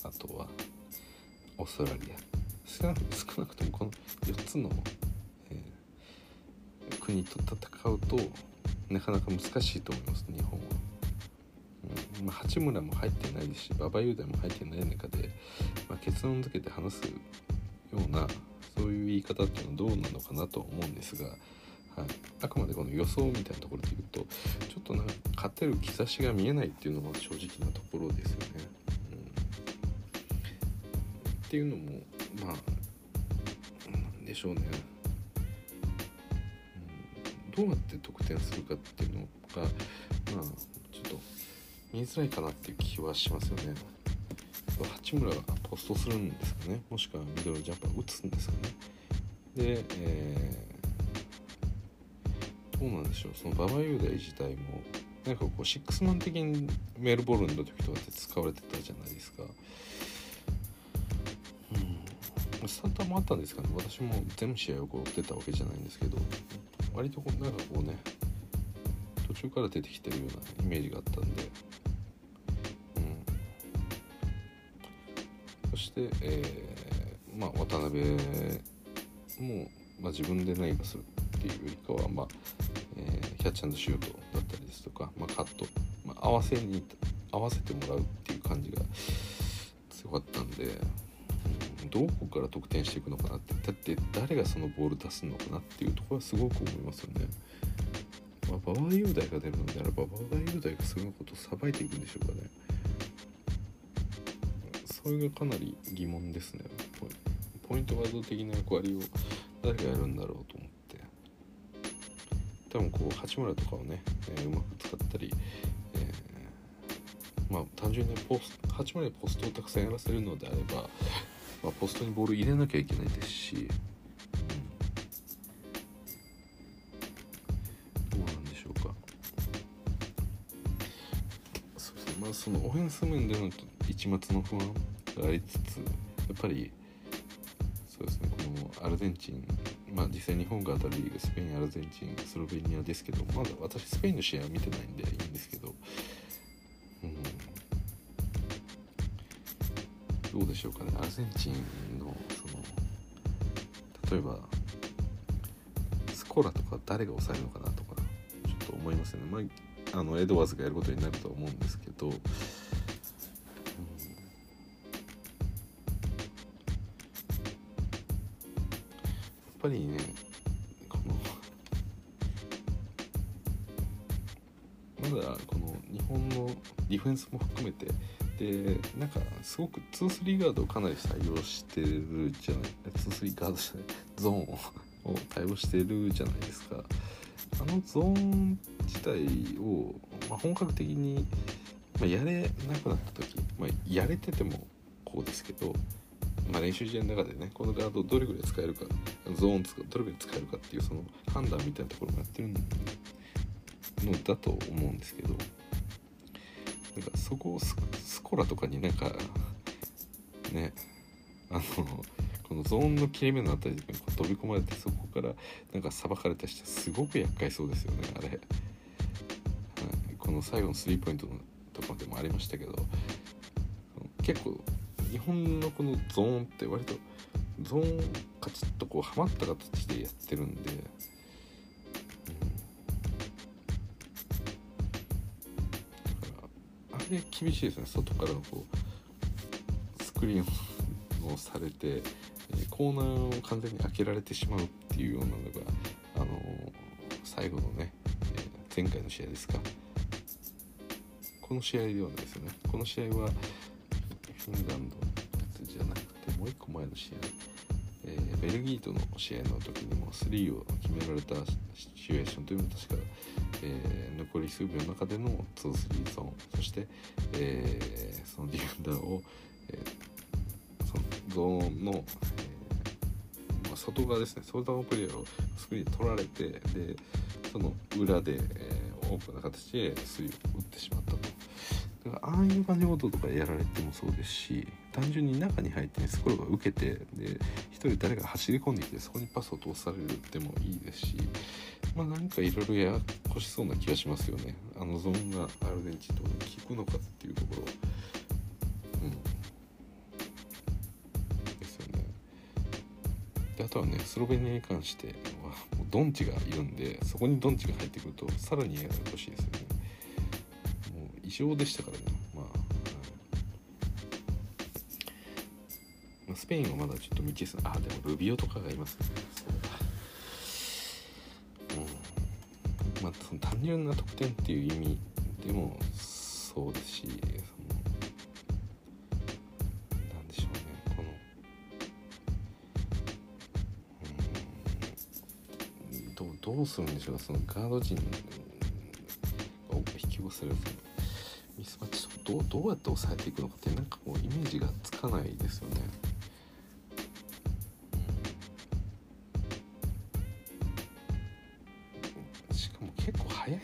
ー、あとはオーストラリア。少な少なくともこの4つの、えー、国と戦うとなかなか難しいと思います日本は。まあ、八村も入ってないですし馬場雄大も入ってない中で、まあ、結論付けて話すようなそういう言い方っていうのはどうなのかなと思うんですが、はい、あくまでこの予想みたいなところで言うとちょっとなんか勝てる兆しが見えないっていうのが正直なところですよね。うん、っていうのもまあなんでしょうね、うん、どうやって得点するかっていうのがまあ見づらいかなっていう気はしますよね。八村がポストするんですかね。もしくはミドルジャンパー打つんですかね。で、えー、どうなんでしょう。その馬場雄大自体もなんかこうシックスマン的にメールボールの時とかって使われてたじゃないですか。うん。スターターもあったんですかね。私も全部試合をこう出たわけじゃないんですけど。割とこうなんかこうね途中から出てきてるようなイメージがあったんで。して、えー、まあ、渡辺も、まあ、自分で何かするっていうよりかは、まあえー、キャッチシュートだったりですとか、まあ、カット、まあ、合わせに合わせてもらうっていう感じが強かったんで、うん、どこから得点していくのかなってだって誰がそのボール出すのかなっていうところはすごく思いますよね。まあ、馬場雄大が出るのであれば馬場雄大がそのことをさばいていくんでしょうかね。それがかなり疑問ですね。ポイントガード的な役割を誰がやるんだろうと思って。多分こう八村とかをね、えー、うまく使ったり、えー、まあ単純にポス八村にポストをたくさんやらせるのであれば、まあ、ポストにボール入れなきゃいけないですし、どうなんでしょうか。そうですね。まあそのオフェンス面での一末の不安。ありつつやっぱりそうですねこのアルゼンチンまあ実際日本が当たるリーグスペインアルゼンチンスロベニアですけどまだ私スペインの試合は見てないんでいいんですけど、うん、どうでしょうかねアルゼンチンのその例えばスコラとか誰が抑えるのかなとかちょっと思いますよね、まあ、あのエドワーズがやることになるとは思うんですけどぱりねこのまだこの日本のディフェンスも含めてでなんかすごく2-3ガードをかなり採用してるじゃない2-3ガードじゃないゾーンを対応してるじゃないですか。あのゾーン自体を、まあ、本格的に、まあ、やれなくなった時、まあ、やれててもこうですけど、まあ、練習試合の中でねこのガードをどれぐらい使えるかゾーンどれぐらい使えるかっていうその判断みたいなところもやってるのだと思うんですけどなんかそこをスコラとかになんかねあのこのゾーンの切れ目のあたりにこう飛び込まれてそこからなんかさばかれた人すごく厄介そうですよねあれ、はい、この最後のスリーポイントのとこでもありましたけど結構日本のこのゾーンって割とゾーンこうはまった形でやってるんで。うん、あれ厳しいですね。外からこうスクリーンをされてコーナーを完全に開けられてしまうっていうようなのがあの最後のね前回の試合ですか。この試合ではないですよね。この試合はフィンランドのやつじゃなくてもう一個前の試合、ー、ベルギーとの試合の時にも3を決められたシチュエーションというのは確かえー、残り数秒の中での2-3ゾーンそして、えー、そのディフェンダーを、えー、そのゾーンの、えーまあ、外側ですね外側のプレーをスクリーンで取られてでその裏で、えー、オープンな形で水を打ってしまったと。だからああいう感じのこととかやられてもそうですし単純に中に入って、スコロが受けてで1人誰か走り込んできてそこにパスを通されるでもいいですしまあなんかいろいろややこしそうな気がしますよね。あのゾーンがアルゼンチンと効くのかっていうところ。うん。ですよね。であとはねスロベニアに関してはもうドンチがいるんでそこにドンチが入ってくるとさらにややこしいですよね。もう異常でしたからね。まあ、スペインはまだちょっと未知数。あでもルビオとかがいますね。うん。まあ、その単純な得点っていう意味でもそうですしそのなんでしょうね。このうん。どどうするんでしょうそのガード陣が引き寄せるミスマッチどうどうやって抑えていくのかってなんかこうイメージがつかないですよね。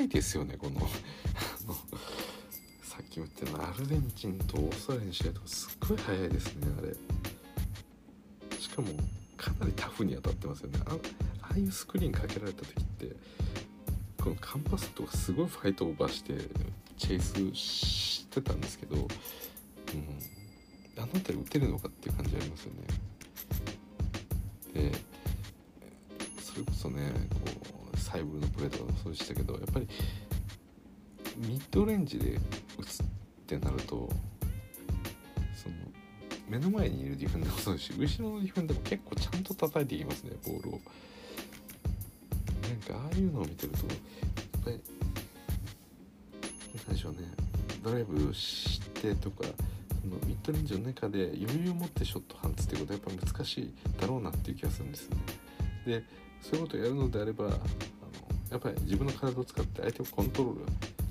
いですよねこの。さっきも言ったようにアルゼンチンとオーストラリアの試合とかすっごい早いですねあれ。しかもかなりタフに当たってますよね。ああいうスクリーンかけられた時ってこのカンパスとかすごいファイトオーバーしてチェイスしてたんですけど、うん、あの辺り打てるのかっていう感じありますよね。でサイブルのプレーとかもそうでしたけどやっぱりミッドレンジで打つってなるとその目の前にいるディフェンダーもそうですし後ろのディフェンダーも結構ちゃんと叩いていきますねボールを。なんかああいうのを見てるとやっぱり何でしょうねドライブしてとかそのミッドレンジの中で余裕を持ってショット放つってことはやっぱ難しいだろうなっていう気がするんですね。でそういうことをやるのであればやっぱり自分の体を使って相手をコントロール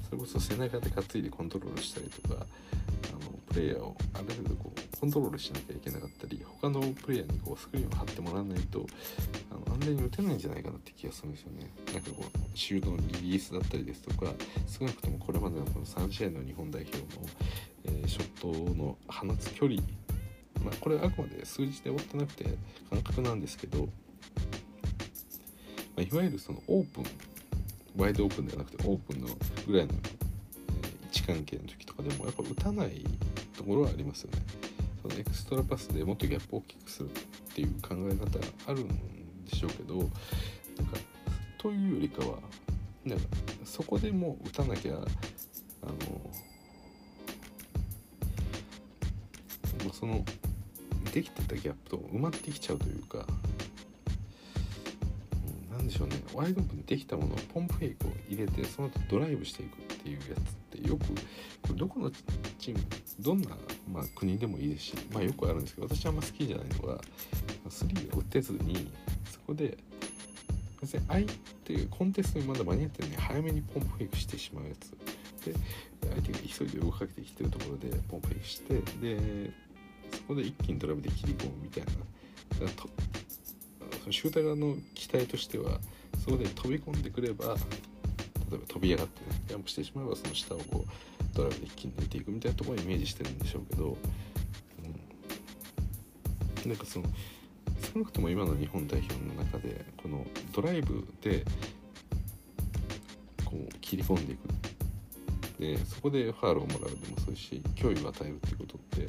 それこそ背中で担いでコントロールしたりとかあのプレイヤーをある程度こうコントロールしなきゃいけなかったり他のプレイヤーにこうスクリーンを貼ってもらわないとあの安全に打てないんじゃないかなって気がするんですよね。なんかこうシュートのリリースだったりですとか少なくともこれまでのこの3試合の日本代表の、えー、ショットの放つ距離まあこれはあくまで数字で追ってなくて感覚なんですけど、まあ、いわゆるそのオープンワイドオープンではなくてオープンのぐらいの、えー、位置関係の時とかでもやっぱ打たないところはありますよね。そのエクストラパスでもっとギャップを大きくするっていう考え方あるんでしょうけどなんかというよりかはなんかそこでも打たなきゃあのそのできてたギャップと埋まってきちゃうというか、しょうねワイドオープンできたものをポンプフェイクを入れてその後ドライブしていくっていうやつってよくこれどこのチームどんな、まあ、国でもいいですし、まあ、よくあるんですけど私はあんま好きじゃないのが3を打てずにそこで別に相手コンテストにまだ間に合ってるのに早めにポンプフェイクしてしまうやつ。で相手が急いで動かけてきてるところでポンプフェイクしてでそこで一気にドライブで切り込むみたいな。のシューター側の期待としてはそこで飛び込んでくれば例えば飛び上がってジャンプしてしまえばその下をこうドライブで一気に抜いていくみたいなところをイメージしてるんでしょうけど、うん、なんかその少なくとも今の日本代表の中でこのドライブでこう切り込んでいくでそこでファールをもらうでもそうし脅威を与えるっていうことって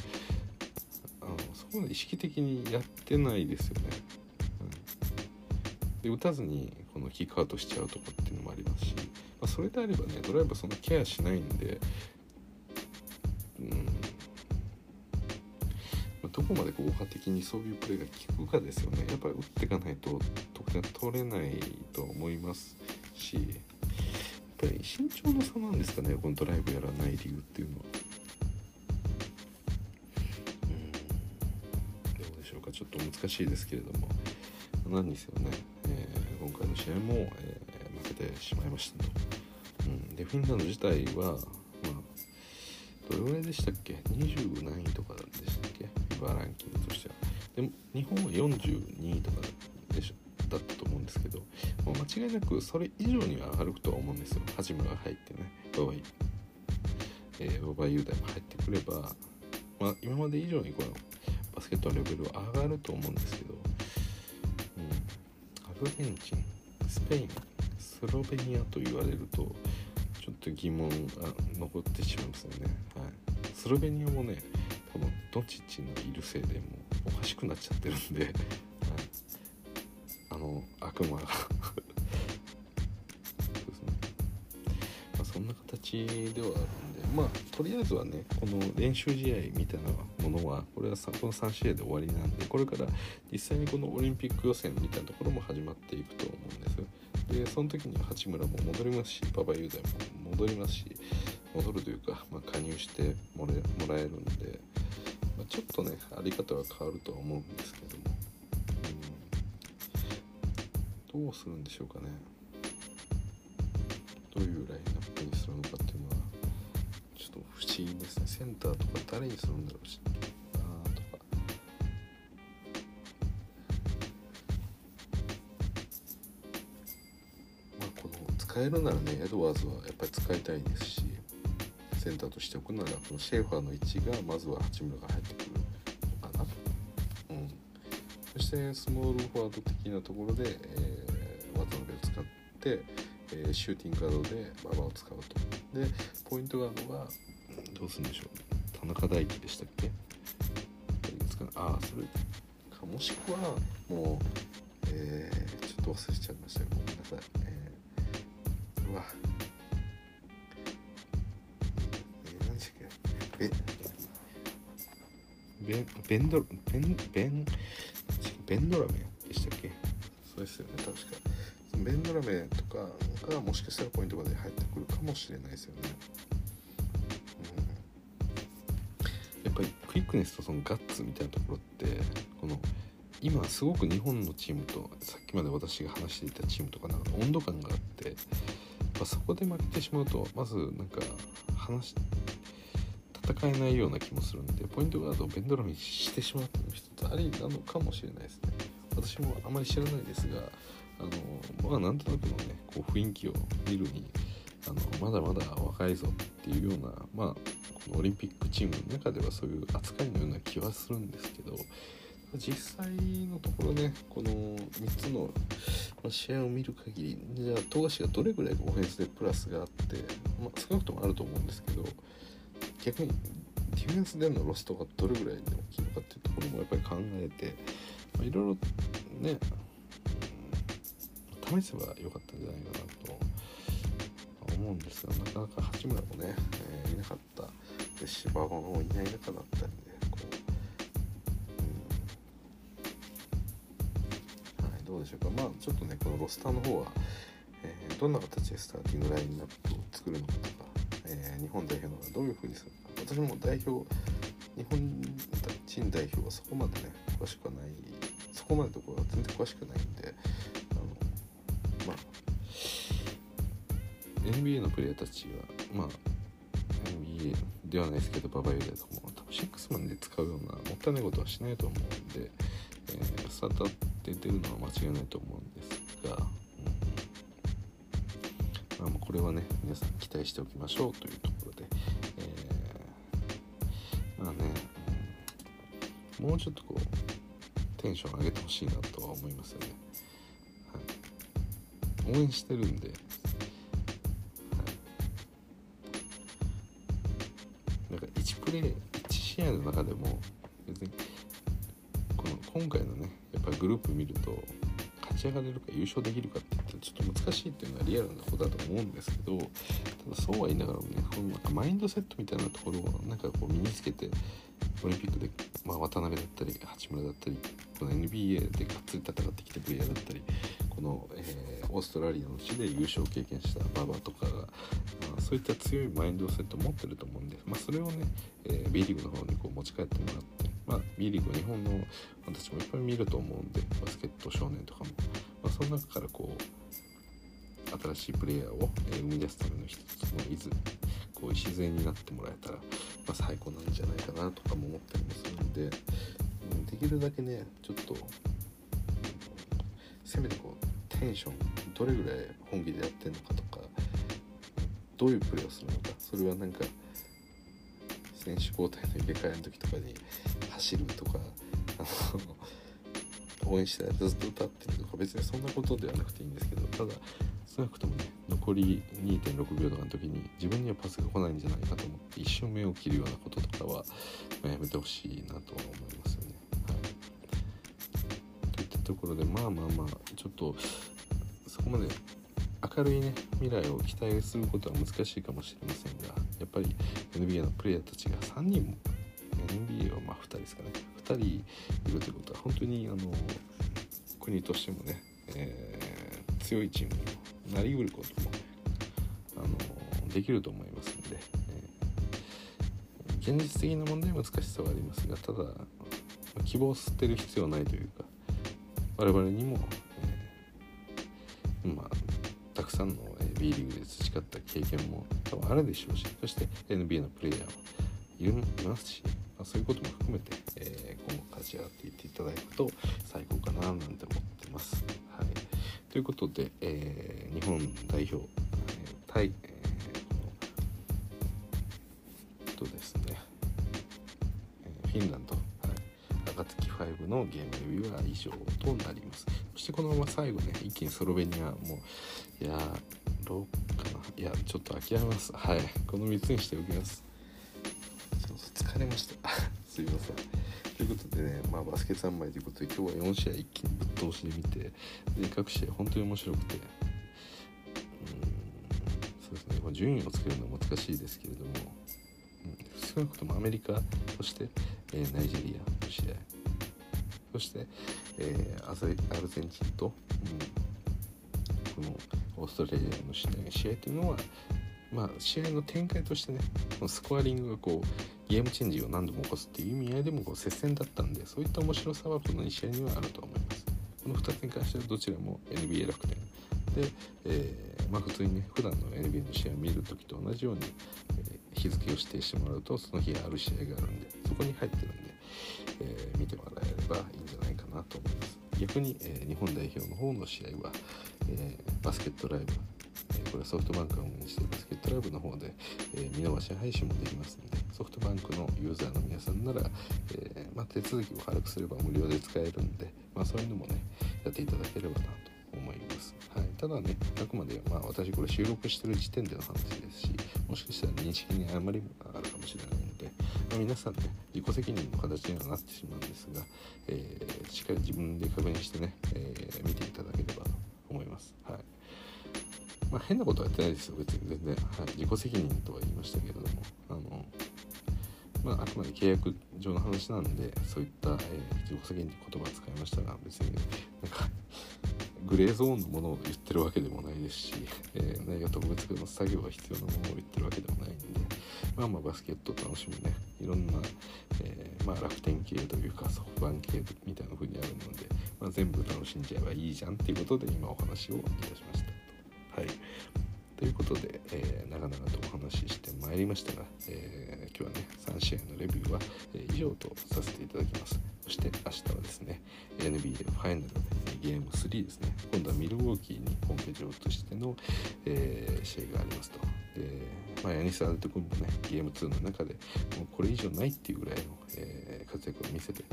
あのそこまで意識的にやってないですよね。で打たずにこのキックアウトしちゃうとかっていうのもありますし、まあ、それであればねドライブそんなケアしないんでうん。まあどこまで効果的にそういうプレーが効くかですよね。やっぱり打っていかないと得点取れないと思いますしやっぱり身長の差なんですかねこのドライブやらない理由っていうのは。うん。どうでしょうか。ちょっと難しいですけれども。何にせよね、えー、今回の試合も、えー、負けてしまいましたと。うん、でフィンランド自体は、まあ、どれぐらいでしたっけ？20何位とかでしたっけ？バーランキングとしては。でも日本は42位とかだったと思うんですけど、まあ、間違いなくそれ以上には上がるとは思うんですよ。八村が入ってね馬場、えー、馬場雄大も入ってくれば、まあ、今まで以上にこのバスケットのレベルは上がると思うんですけど、アルゼンチンスペインスロベニアと言われるとちょっと疑問が残ってしまいますよね、はい、スロベニアもねこのドチッチのいるせいでもうおかしくなっちゃってるんで、はい、あの悪魔が形ではあるんでまあとりあえずはねこの練習試合みたいなものはこれはこの3試合で終わりなんでこれから実際にこのオリンピック予選みたいなところも始まっていくと思うんです。でその時に八村も戻りますし馬場雄大も戻りますし戻るというか、まあ、加入してもらえるんで、まあ、ちょっとねあり方は変わるとは思うんですけども、うん、どうするんでしょうかね。どういうラインナ不思議ですね。センターとか誰にするんだろう？しあとか。まあこの使えるならねエドワーズはやっぱり使いたいですしセンターとしておくならこのシェーファーの位置がまずは八村が入ってくるのかなと、うん、そしてスモールフォワード的なところで、えー、渡辺を使って、えー、シューティングガードで馬場を使うと。でポイントガードはどうするんでしょう田中大輝でしたっけ？ああそれ。かもしくはもう、えー、ちょっと忘れちゃいました。ごめんなさい、えー、うわ。ベベンベンドベンベンベンドラメでしたっけ？そうですよね確か。ベンドラメとかがもしかしたらポイントまで入ってくるかもしれないですよね、クイックネスとそのガッツみたいなところってこの今すごく日本のチームとさっきまで私が話していたチームとかなんか温度感があってまそこで負けてしまうとまずなんか話戦えないような気もするんでポイントガードをベンドラミにしてしまうっていうの一つありなのかもしれないですね。私もあまり知らないですがあのまあなんとなくのねこう雰囲気を見るにあのまだまだ若いぞっていうようなまあのオリンピックチームの中ではそういう扱いのような気はするんですけど実際のところねこの3つの試合を見る限りじゃあ富樫がどれぐらいオフェンスでプラスがあって、まあ、少なくともあると思うんですけど逆にディフェンスでのロストがどれぐらいで大きいのかっていうところもやっぱり考えて、まあ、いろいろね、試せばよかったんじゃないかなと思うんですがなかなか八村もね、えー、いなかった。で芝もういない中だったりでこう、うん。はい、どうでしょうか。まあちょっとねこのロスターの方は、えー、どんな形でスターティングラインナップを作るのかとか、えー、日本代表のどういうふうにするのか。私も代表日本人代表はそこまでね詳しくはない。そこまでところは全然詳しくないんであのまあ NBA のプレイヤーたちはまあではないですけどババユリアとかも多分シックスマンで使うようなもったいないことはしないと思うんで、えー、スターターって出るのは間違いないと思うんですが、うん。まあ、これはね皆さん期待しておきましょうというところで、えー、まあね、もうちょっとこうテンション上げてほしいなとは思いますよね、はい、応援してるんでプレー1試合の中でも別にこの今回のねやっぱグループ見ると勝ち上がれるか優勝できるかって言ったらちょっと難しいっていうのはリアルなことだと思うんですけどただそうは言いながらもねこのなんかマインドセットみたいなところをなんかこう身につけてオリンピックで、まあ、渡辺だったり八村だったりこの NBA でがっつり戦ってきたプレイヤーだったりこの、えー、オーストラリアの地で優勝を経験した馬場とかが、まあ、そういった強いマインドセットを持ってると思うんで、まあ、それをね、えー、B リーグの方にこう持ち帰ってもらって、まあ、B リーグ日本の私もいっぱい見ると思うんでバスケット少年とかも、まあ、その中からこう新しいプレイヤーを、生み出すための一つのいずこう礎になってもらえたら、まあ、最高なんじゃないかなとかも思ったりもするんで、うん、できるだけねちょっとせめてこうテンションどれぐらい本気でやってんのかとかどういうプレーをするのかそれはなんか選手交代の入れ替えの時とかに走るとかあの応援してずっと歌ってるとか別にそんなことではなくていいんですけどただ少なくともね残り2.6秒とかの時に自分にはパスが来ないんじゃないかと思って一瞬目を切るようなこととかは、ま、やめてほしいなとは思いますよね。はい、といったところでまあまあまあちょっとそこまで明るいね未来を期待することは難しいかもしれませんがやっぱり NBA のプレイヤーたちが3人も NBA はまあ2人ですかね。2人いるということは本当にあの国としてもね、えー、強いチームになりうることもあのできると思いますので、えー、現実的な問題は難しさはありますがただ希望を捨てる必要はないというか我々にも、くさんの B リーグで培った経験も多分あるでしょうしそして NBA のプレイヤーもいますし、まあ、そういうことも含めて、えー、今後勝ち上がっていっていただくと最高かななんて思ってます。はい、ということで、えー、日本代表、えー、対、えー、とですね、えフィンランド暁5のゲームレビューは以上となります。そしてこのまま最後ね、一気にスロベニアもう、やろうかな。いや、ちょっと諦めます。はい。この3つにしておきます。ちょっと疲れました。すいません。ということでね、まあ、バスケ3枚ということで今日は4試合一気にぶっ通しで見て、で各試合本当に面白くて、うんそうですね、まあ、順位をつけるのは難しいですけれども、うん、少なくともアメリカ、そして、えー、ナイジェリアの試合、そして、えー、アルゼンチンと、うん、このオーストラリアの試合試合というのは、まあ、試合の展開としてねスコアリングがこうゲームチェンジを何度も起こすっていう意味合いでもこう接戦だったんでそういった面白さはこの2試合にはあると思います。この2つに関してはどちらも NBA 楽天で、えー、まあ、普通にね普段の NBA の試合を見る時と同じように、えー、日付を指定してもらうとその日ある試合があるんでそこに入ってるんで、えー、見てもらえればいいんじゃないかなと思います逆に、え日本代表の方の試合は、えバスケットライブえこれはソフトバンクが運営しているバスケットライブの方で、え見逃し配信もできますのでソフトバンクのユーザーの皆さんなら、えまあ、手続きを軽くすれば無料で使えるんで、まあ、そういうのもねやっていただければなと思います。はい、ただね、あくまで、まあ、私これ収録してる時点での話ですし、もしかしたら認識に誤りもあるかもしれないので、まあ、皆さんね自己責任の形にはなってしまうんですが、えー、しっかり自分で確認してね、えー、見ていただければ変なことはやってないですよ別に全然、はい、自己責任とは言いましたけれども。あのまあ、あくまで契約上の話なんでそういった、えー、自己責任って言葉を使いましたが別になんかグレーゾーンのものを言ってるわけでもないですし、えー、何か特別の作業が必要なものを言ってるわけでもないんでまあまあバスケットを楽しむね。いろんな、えー、まあ、楽天系というかソフトバン系みたいな風にあるので、まあ、全部楽しんじゃえばいいじゃんっていうことで今お話をいたしました。話ししてまいりましたが、えー、今日はね3試合のレビューは、え、以上とさせていただきます。そして明日はですね NBA ファイナルゲーム3ですね。今度はミルウォーキーに本拠地を移しての、え試合がありますと。で、まあ、ヤニス・アルト君もねゲーム2の中でもうこれ以上ないっていうぐらいの、え活躍を見せて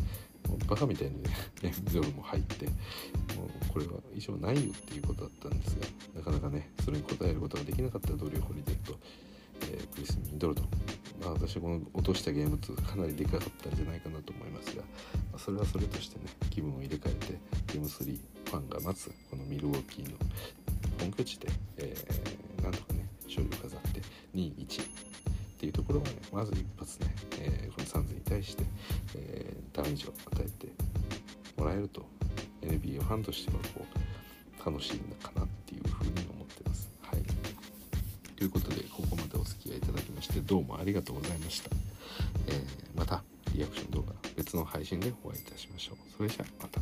もうバカみたいにねミドルも入ってもうこれは以上ないよっていうことだったんですがなかなかねそれに応えることができなかったドリュー・ホリデーと、えー、クリス・ミドルトン、まあ、私はこの落としたゲーム2かなりでかかったんじゃないかなと思いますが、まあ、それはそれとしてね気分を入れ替えてゲーム3ファンが待つこのミルウォーキーの本拠地で、えー、なんとかね勝利を飾って2-1っていうところがねまず一発ね、えー、このサンズに対して、えー、ダメージを与えてもらえると NBA ファンとしてはこう楽しいのかなっていうふうに思ってます。はい、ということで付き合いいただきましてどうもありがとうございました。えー、またリアクション動画別の配信でお会いいたしましょう。それじゃあまた。